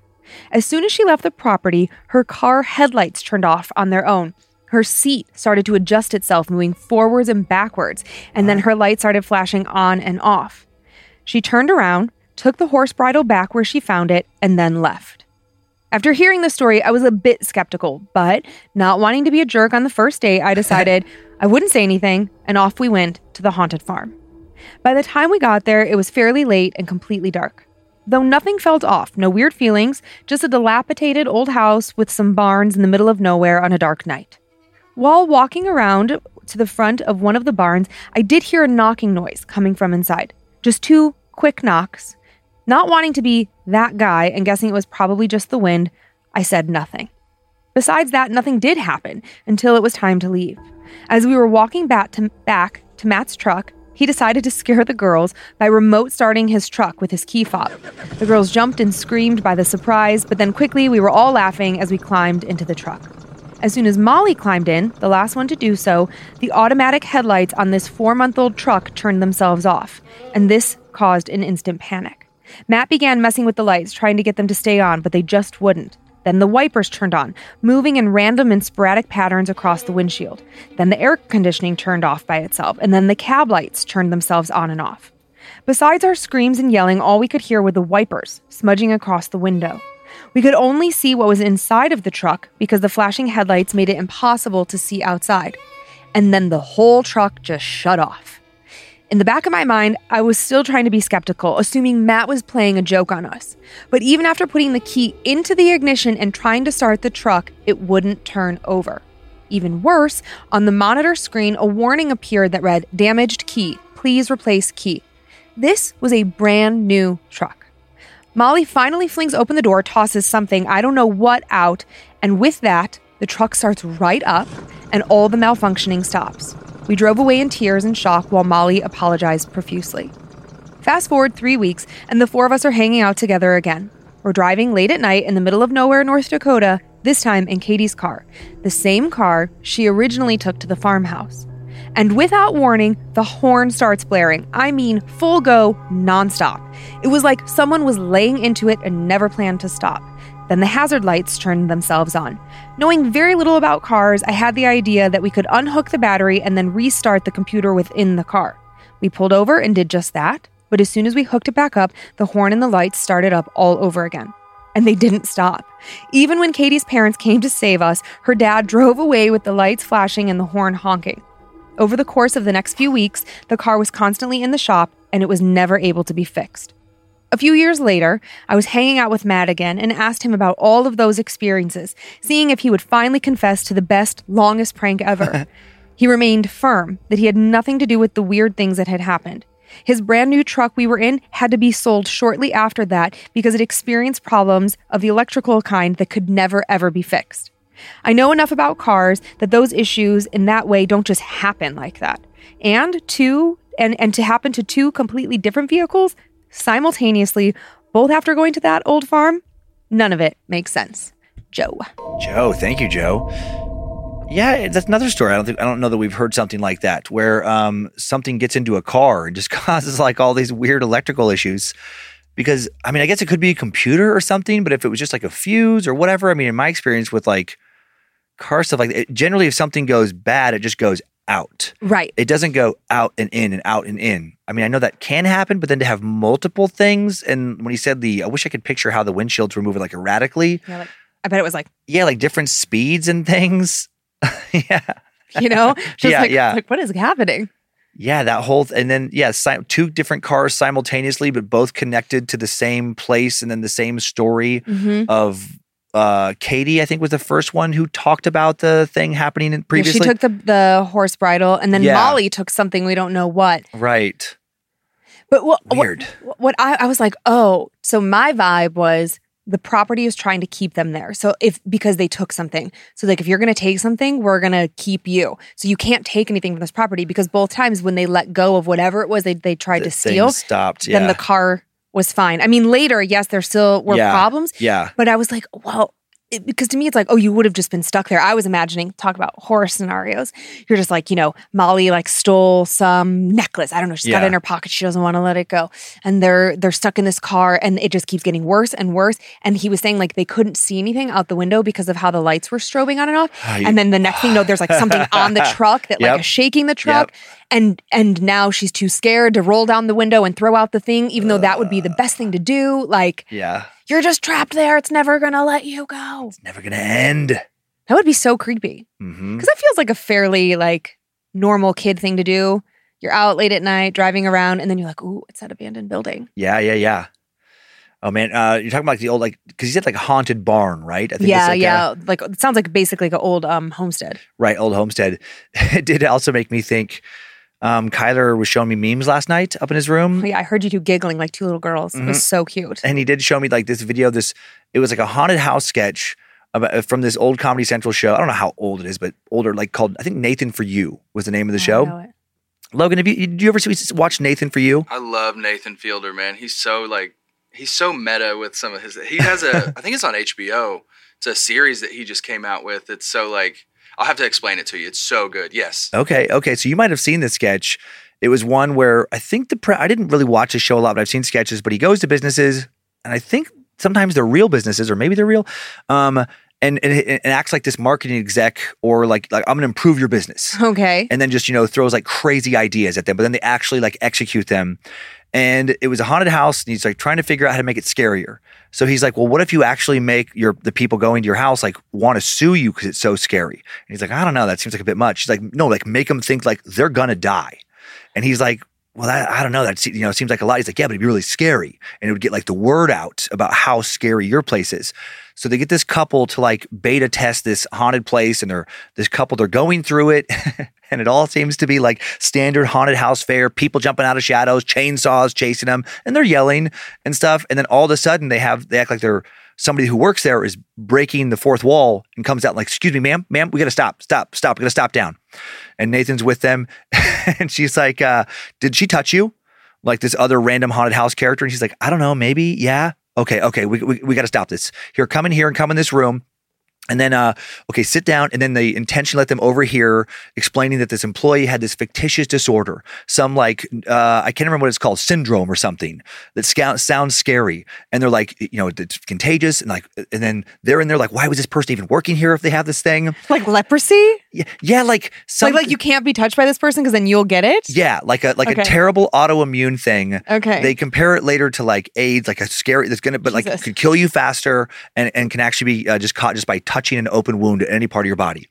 As soon as she left the property, her car headlights turned off on their own. Her seat started to adjust itself, moving forwards and backwards, and then her light started flashing on and off. She turned around, took the horse bridle back where she found it, and then left. After hearing the story, I was a bit skeptical, but not wanting to be a jerk on the first date, I decided I wouldn't say anything, and off we went to the haunted farm. By the time we got there, it was fairly late and completely dark. Though nothing felt off, no weird feelings, just a dilapidated old house with some barns in the middle of nowhere on a dark night. While walking around to the front of one of the barns, I did hear a knocking noise coming from inside. Just two quick knocks. Not wanting to be that guy and guessing it was probably just the wind, I said nothing. Besides that, nothing did happen until it was time to leave. As we were walking back to, back to Matt's truck, he decided to scare the girls by remote starting his truck with his key fob. The girls jumped and screamed by the surprise, but then quickly we were all laughing as we climbed into the truck. As soon as Molly climbed in, the last one to do so, the automatic headlights on this four month old truck turned themselves off, and this caused an instant panic. Matt began messing with the lights, trying to get them to stay on, but they just wouldn't. Then the wipers turned on, moving in random and sporadic patterns across the windshield. Then the air conditioning turned off by itself, and then the cab lights turned themselves on and off. Besides our screams and yelling, all we could hear were the wipers smudging across the window. We could only see what was inside of the truck because the flashing headlights made it impossible to see outside. And then the whole truck just shut off. In the back of my mind, I was still trying to be skeptical, assuming Matt was playing a joke on us. But even after putting the key into the ignition and trying to start the truck, it wouldn't turn over. Even worse, on the monitor screen, a warning appeared that read, Damaged key. Please replace key. This was a brand new truck. Molly finally flings open the door, tosses something, I don't know what, out, and with that, the truck starts right up and all the malfunctioning stops. We drove away in tears and shock while Molly apologized profusely. Fast forward three weeks, and the four of us are hanging out together again. We're driving late at night in the middle of nowhere, North Dakota, this time in Katie's car, the same car she originally took to the farmhouse. And without warning, the horn starts blaring. I mean, full go, nonstop. It was like someone was laying into it and never planned to stop. Then the hazard lights turned themselves on. Knowing very little about cars, I had the idea that we could unhook the battery and then restart the computer within the car. We pulled over and did just that, but as soon as we hooked it back up, the horn and the lights started up all over again. And they didn't stop. Even when Katie's parents came to save us, her dad drove away with the lights flashing and the horn honking. Over the course of the next few weeks, the car was constantly in the shop and it was never able to be fixed. A few years later, I was hanging out with Matt again and asked him about all of those experiences, seeing if he would finally confess to the best, longest prank ever. he remained firm that he had nothing to do with the weird things that had happened. His brand new truck we were in had to be sold shortly after that because it experienced problems of the electrical kind that could never ever be fixed. I know enough about cars that those issues in that way don't just happen like that. And two, and, and to happen to two completely different vehicles simultaneously, both after going to that old farm, none of it makes sense. Joe. Joe, thank you, Joe. Yeah, that's another story. I don't think I don't know that we've heard something like that where um, something gets into a car and just causes like all these weird electrical issues because I mean, I guess it could be a computer or something, but if it was just like a fuse or whatever, I mean, in my experience with like car stuff, like it, generally, if something goes bad, it just goes out. Right. It doesn't go out and in and out and in. I mean, I know that can happen, but then to have multiple things, and when he said the, I wish I could picture how the windshields were moving like erratically. Yeah, like, I bet it was like, Yeah, like different speeds and things. yeah. you know, just Yeah, like, yeah. like what is happening? Yeah, that whole th- and then yeah, si- two different cars simultaneously, but both connected to the same place, and then the same story Mhm. of uh, Katie. I think was the first one who talked about the thing happening in Yeah, previously. she took the the horse bridle, and then Yeah. Molly took something we don't know what. right, But what what- weird. what I, I was like, oh, so my vibe was the property is trying to keep them there. So if because they took something, so like if you're going to take something, we're going to keep you. So you can't take anything from this property because both times when they let go of whatever it was they they tried The to steal, stopped. Yeah, then the car was fine. I mean, later, yes, there still were Yeah. problems, yeah, but I was like, well. It, because to me, it's like, oh, you would have just been stuck there. I was imagining, talk about horror scenarios. You're just like, you know, Molly like stole some necklace. I don't know. She's got it in her pocket. She doesn't want to let it go. And they're they're stuck in this car, and it just keeps getting worse and worse. And he was saying like they couldn't see anything out the window because of how the lights were strobing on and off. And then the next thing you know, there's like something on the truck that Yep. like is shaking the truck. And and now she's too scared to roll down the window and throw out the thing, even though that would be the best thing to do. Like yeah. You're just trapped there. It's never gonna let you go. It's never gonna end. That would be so creepy. hmm Because that feels like a fairly like normal kid thing to do. You're out late at night driving around, and then you're like, "Ooh, it's that abandoned building." Yeah, yeah, yeah. Oh man, uh, you're talking about like the old like because you said like a haunted barn, right? I think yeah, like a- yeah. like it sounds like basically like an old um homestead. right, old homestead. it did also make me think. Um, Kyler was showing me memes last night up in his room, Oh, yeah, I heard you two giggling like two little girls. It Mm-hmm. was so cute. and he did show me like this video. This it was like a haunted house sketch about, from this old Comedy Central show. I don't know how old it is, but older, like called I think Nathan for You was the name of the I show. know it. Logan, have you did you ever see, watch Nathan for You? I love Nathan Fielder, man. He's so like he's so meta with some of his. He has a I think it's on HBO. It's a series that he just came out with. It's so like I'll have to explain it to you. It's so good. Yes. Okay, okay. So you might have seen this sketch. It was one where I think the pre- I didn't really watch the show a lot, but I've seen sketches. But he goes to businesses, and I think sometimes they're real businesses, or maybe they're real, um, and, and and acts like this marketing exec, or like like I'm going to improve your business, Okay. and then just you know throws like crazy ideas at them, but then they actually like execute them. And it was a haunted house, and he's like trying to figure out how to make it scarier. So he's like, "Well, what if you actually make your the people going to your house like want to sue you because it's so scary?" And he's like, "I don't know, that seems like a bit much." He's like, "No, like make them think like they're gonna die." And he's like, "Well, that, I don't know. That you know seems like a lot." He's like, "Yeah, but it'd be really scary, and it would get like the word out about how scary your place is." So they get this couple to like beta test this haunted place, and they're this couple they're going through it, and it all seems to be like standard haunted house fare. People jumping out of shadows, chainsaws chasing them, and they're yelling and stuff. And then all of a sudden they have they act like they're somebody who works there is breaking the fourth wall and comes out like, "Excuse me, ma'am, ma'am, we got to stop, stop, stop, we got to stop down." And Nathan's with them, and she's like, uh, "Did she touch you?" Like this other random haunted house character, and she's like, "I don't know, maybe, yeah." Okay, okay, we we, we got to stop this. Here, come in here and come in this room. And then, uh, okay, sit down. And then they intentionally let them overhear explaining that this employee had this fictitious disorder, some like, uh, I can't remember what it's called, syndrome or something that scout, sounds scary. And they're like, you know, it's contagious. And like, and then they're in there like, why was this person even working here if they have this thing? Like leprosy? Yeah, yeah like some, like like you can't be touched by this person because then you'll get it? yeah, like a like Okay. a terrible autoimmune thing. Okay. They compare it later to like AIDS, like a scary that's gonna, but like could kill you faster and and can actually be uh, just caught just by touching an open wound at any part of your body.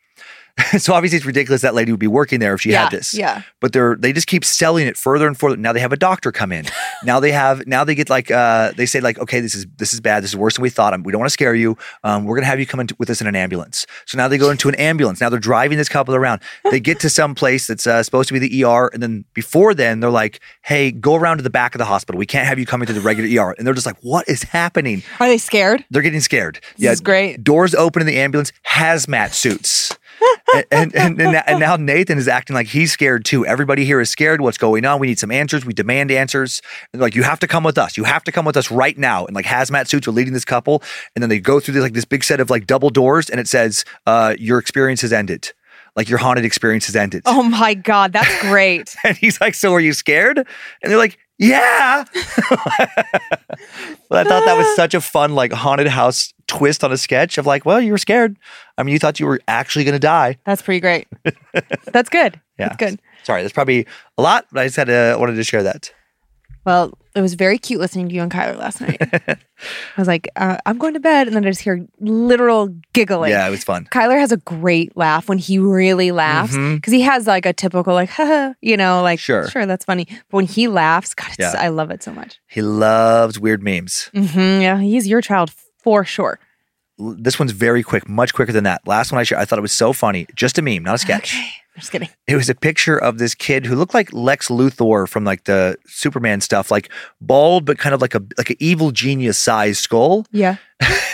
so obviously it's ridiculous that lady would be working there if she yeah. had this. Yeah. But they're they just keep selling it further and further. Now they have a doctor come in. now they have now they get like uh they say like okay this is this is bad this is worse than we thought. Um, we don't want to scare you. Um, we're gonna have you come in with us in an ambulance. So now they go into an ambulance. Now they're driving this couple around. They get to some place that's uh, supposed to be the ER, and then before then they're like, hey, go around to the back of the hospital. We can't have you coming to the regular ER. And they're just like, what is happening? Are they scared? They're getting scared. This is great. Doors open in the ambulance, hazmat suits. And, and, and, now- Nathan is acting like he's scared too. Everybody here is scared. What's going on? We need some answers. We demand answers. And like, you have to come with us. You have to come with us right now. And like hazmat suits are leading this couple. And then they go through this, like this big set of like double doors, and it says, uh, "Your experience has ended." Like your haunted experience has ended. Oh my God, that's great. And he's like, "So are you scared?" And they're like, Yeah. well, I thought that was such a fun, like haunted house twist on a sketch of like, well, you were scared. I mean, you thought you were actually going to die. That's pretty great. That's good. Yeah. That's good. Sorry, that's probably a lot, but I just had to wanted to share that. Well, it was very cute listening to you and Kyler last night. I was like, uh, I'm going to bed. And then I just hear literal giggling. yeah, it was fun. Kyler has a great laugh when he really laughs because he has like a typical like haha, you know, like Sure. sure that's funny. But when he laughs, God, it's, Yeah. I love it so much. He loves weird memes. hmm yeah, he's your child for sure. This one's very quick, much quicker than that. Last one I shared, I thought it was so funny. Just a meme, not a sketch. Okay, I'm just kidding. It was a picture of this kid who looked like Lex Luthor from like the Superman stuff, like bald but kind of like a like an evil genius size skull. Yeah.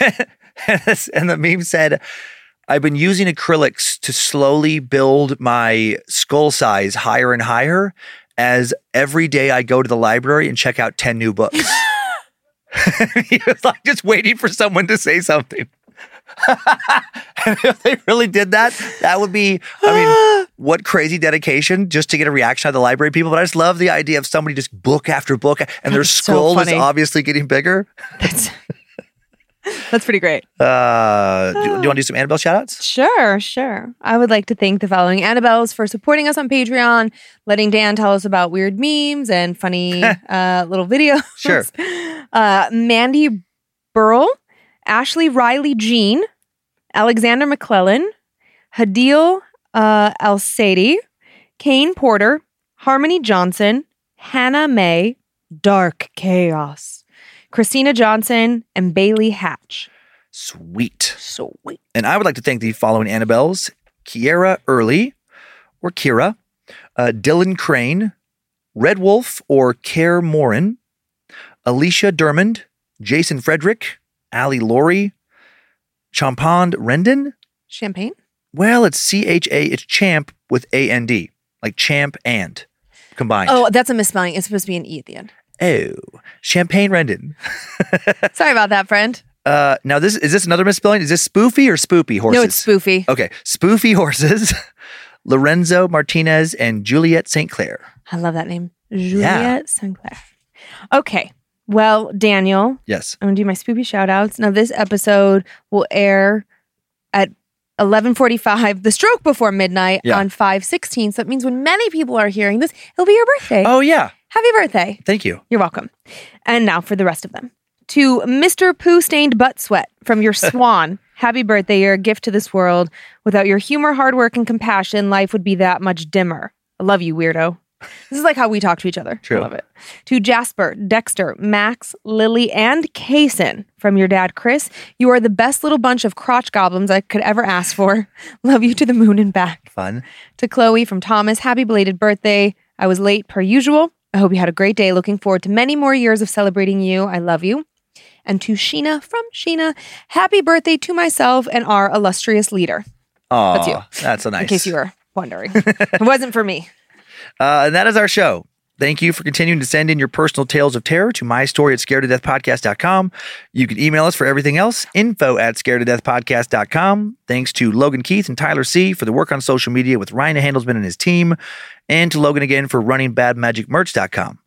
and this- and the meme said, I've been using acrylics to slowly build my skull size higher and higher as every day I go to the library and check out 10 new books. he was like just waiting for someone to say something. And if they really did that, that would be, I mean, what crazy dedication just to get a reaction out of the library people. But I just love the idea of somebody just book after book and their That's so skull is obviously getting bigger. That's pretty great. Uh, do, do you want to do some Annabelle shout outs? Sure, sure. I would like to thank the following Annabelles for supporting us on Patreon, letting Dan tell us about weird memes and funny uh, little videos. Sure. Uh, Mandy Burl, Ashley Riley Jean, Alexander McClellan, Hadil uh, El Sadie, Kane Porter, Harmony Johnson, Hannah May, Dark Chaos, Christina Johnson, and Bailey Hatch. Sweet. Sweet. And I would like to thank the following Annabelles Kiera Early or Kira, uh, Dylan Crane, Red Wolf or Care Morin, Alicia Dermond, Jason Frederick, Ali Laurie, Champond Rendon. Champagne? Well, it's C H A, it's champ with A N D, like champ and combined. Oh, that's a misspelling. It's supposed to be an E at the end. Oh, Champagne Rendon. Sorry about that, friend. Uh, now, this is this another misspelling? Is this spoofy or spoopy horses? No, it's spoofy. Okay, spoofy horses. Lorenzo Martinez and Juliet St. Clair. I love that name. Juliet st clair Okay. Well, Daniel, Yes. I'm gonna do my spoopy shout outs. Now, this episode will air at 11:45, the stroke before midnight Yeah. on 5:16. So it means when many people are hearing this, it'll be your birthday. Oh yeah. Happy birthday! Thank you. You're welcome. And now for the rest of them. To Mr. Poo Stained Butt Sweat from your swan. Happy birthday. You're a gift to this world. Without your humor, hard work, and compassion, life would be that much dimmer. I love you, weirdo. This is like how we talk to each other. True. I love it. To Jasper, Dexter, Max, Lily, and Kaysen from your dad, Chris. You are the best little bunch of crotch goblins I could ever ask for. love you to the moon and back Fun. to Chloe from Thomas. Happy belated birthday. I was late per usual. I hope you had a great day. Looking forward to many more years of celebrating you. I love you. And to Sheena from Sheena, happy birthday to myself and our illustrious leader, Oh, That's you. That's so nice. in case you were wondering. it wasn't for me. Uh, and that is our show. Thank you for continuing to send in your personal tales of terror to my story at scared. You can email us for everything else, info at scared. Thanks to Logan Keith and Tyler C for the work on social media with Ryan Handelsman and his team, and to Logan again for running badmagicmerch.com.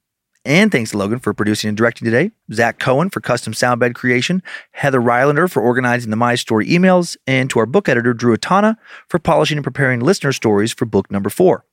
And thanks to Logan for producing and directing today, Zach Cohen for custom soundbed creation, Heather Rylander for organizing the My Story emails, and to our book editor, Drew Atana, for polishing and preparing listener stories for book number four.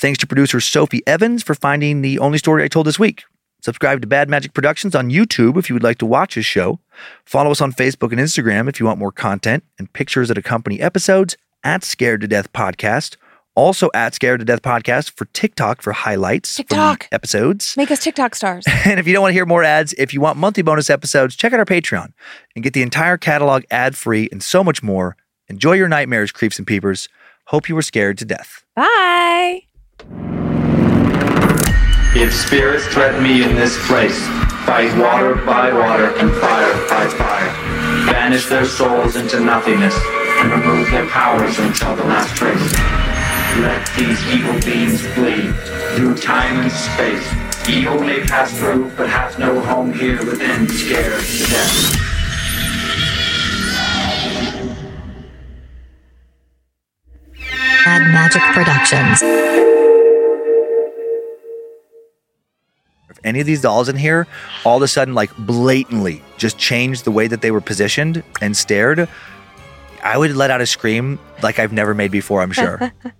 Thanks to producer Sophie Evans for finding the only story I told this week. Subscribe to Bad Magic Productions on YouTube if you would like to watch his show. Follow us on Facebook and Instagram if you want more content and pictures that accompany episodes at Scared to Death Podcast. Also at Scared to Death Podcast for TikTok for highlights from TikTok. episodes. Make us TikTok stars. And if you don't want to hear more ads, if you want monthly bonus episodes, check out our Patreon and get the entire catalog ad free and so much more. Enjoy your nightmares, creeps and peepers. Hope you were scared to death. Bye. If spirits threaten me in this place, fight water by water and fire by fire. Banish their souls into nothingness and remove their powers until the last trace. Let these evil beings flee through time and space. Evil may pass through, but has no home here within, scared to death. Bad Magic Productions. If any of these dolls in here all of a sudden like blatantly just changed the way that they were positioned and stared, I would let out a scream like I've never made before, I'm sure.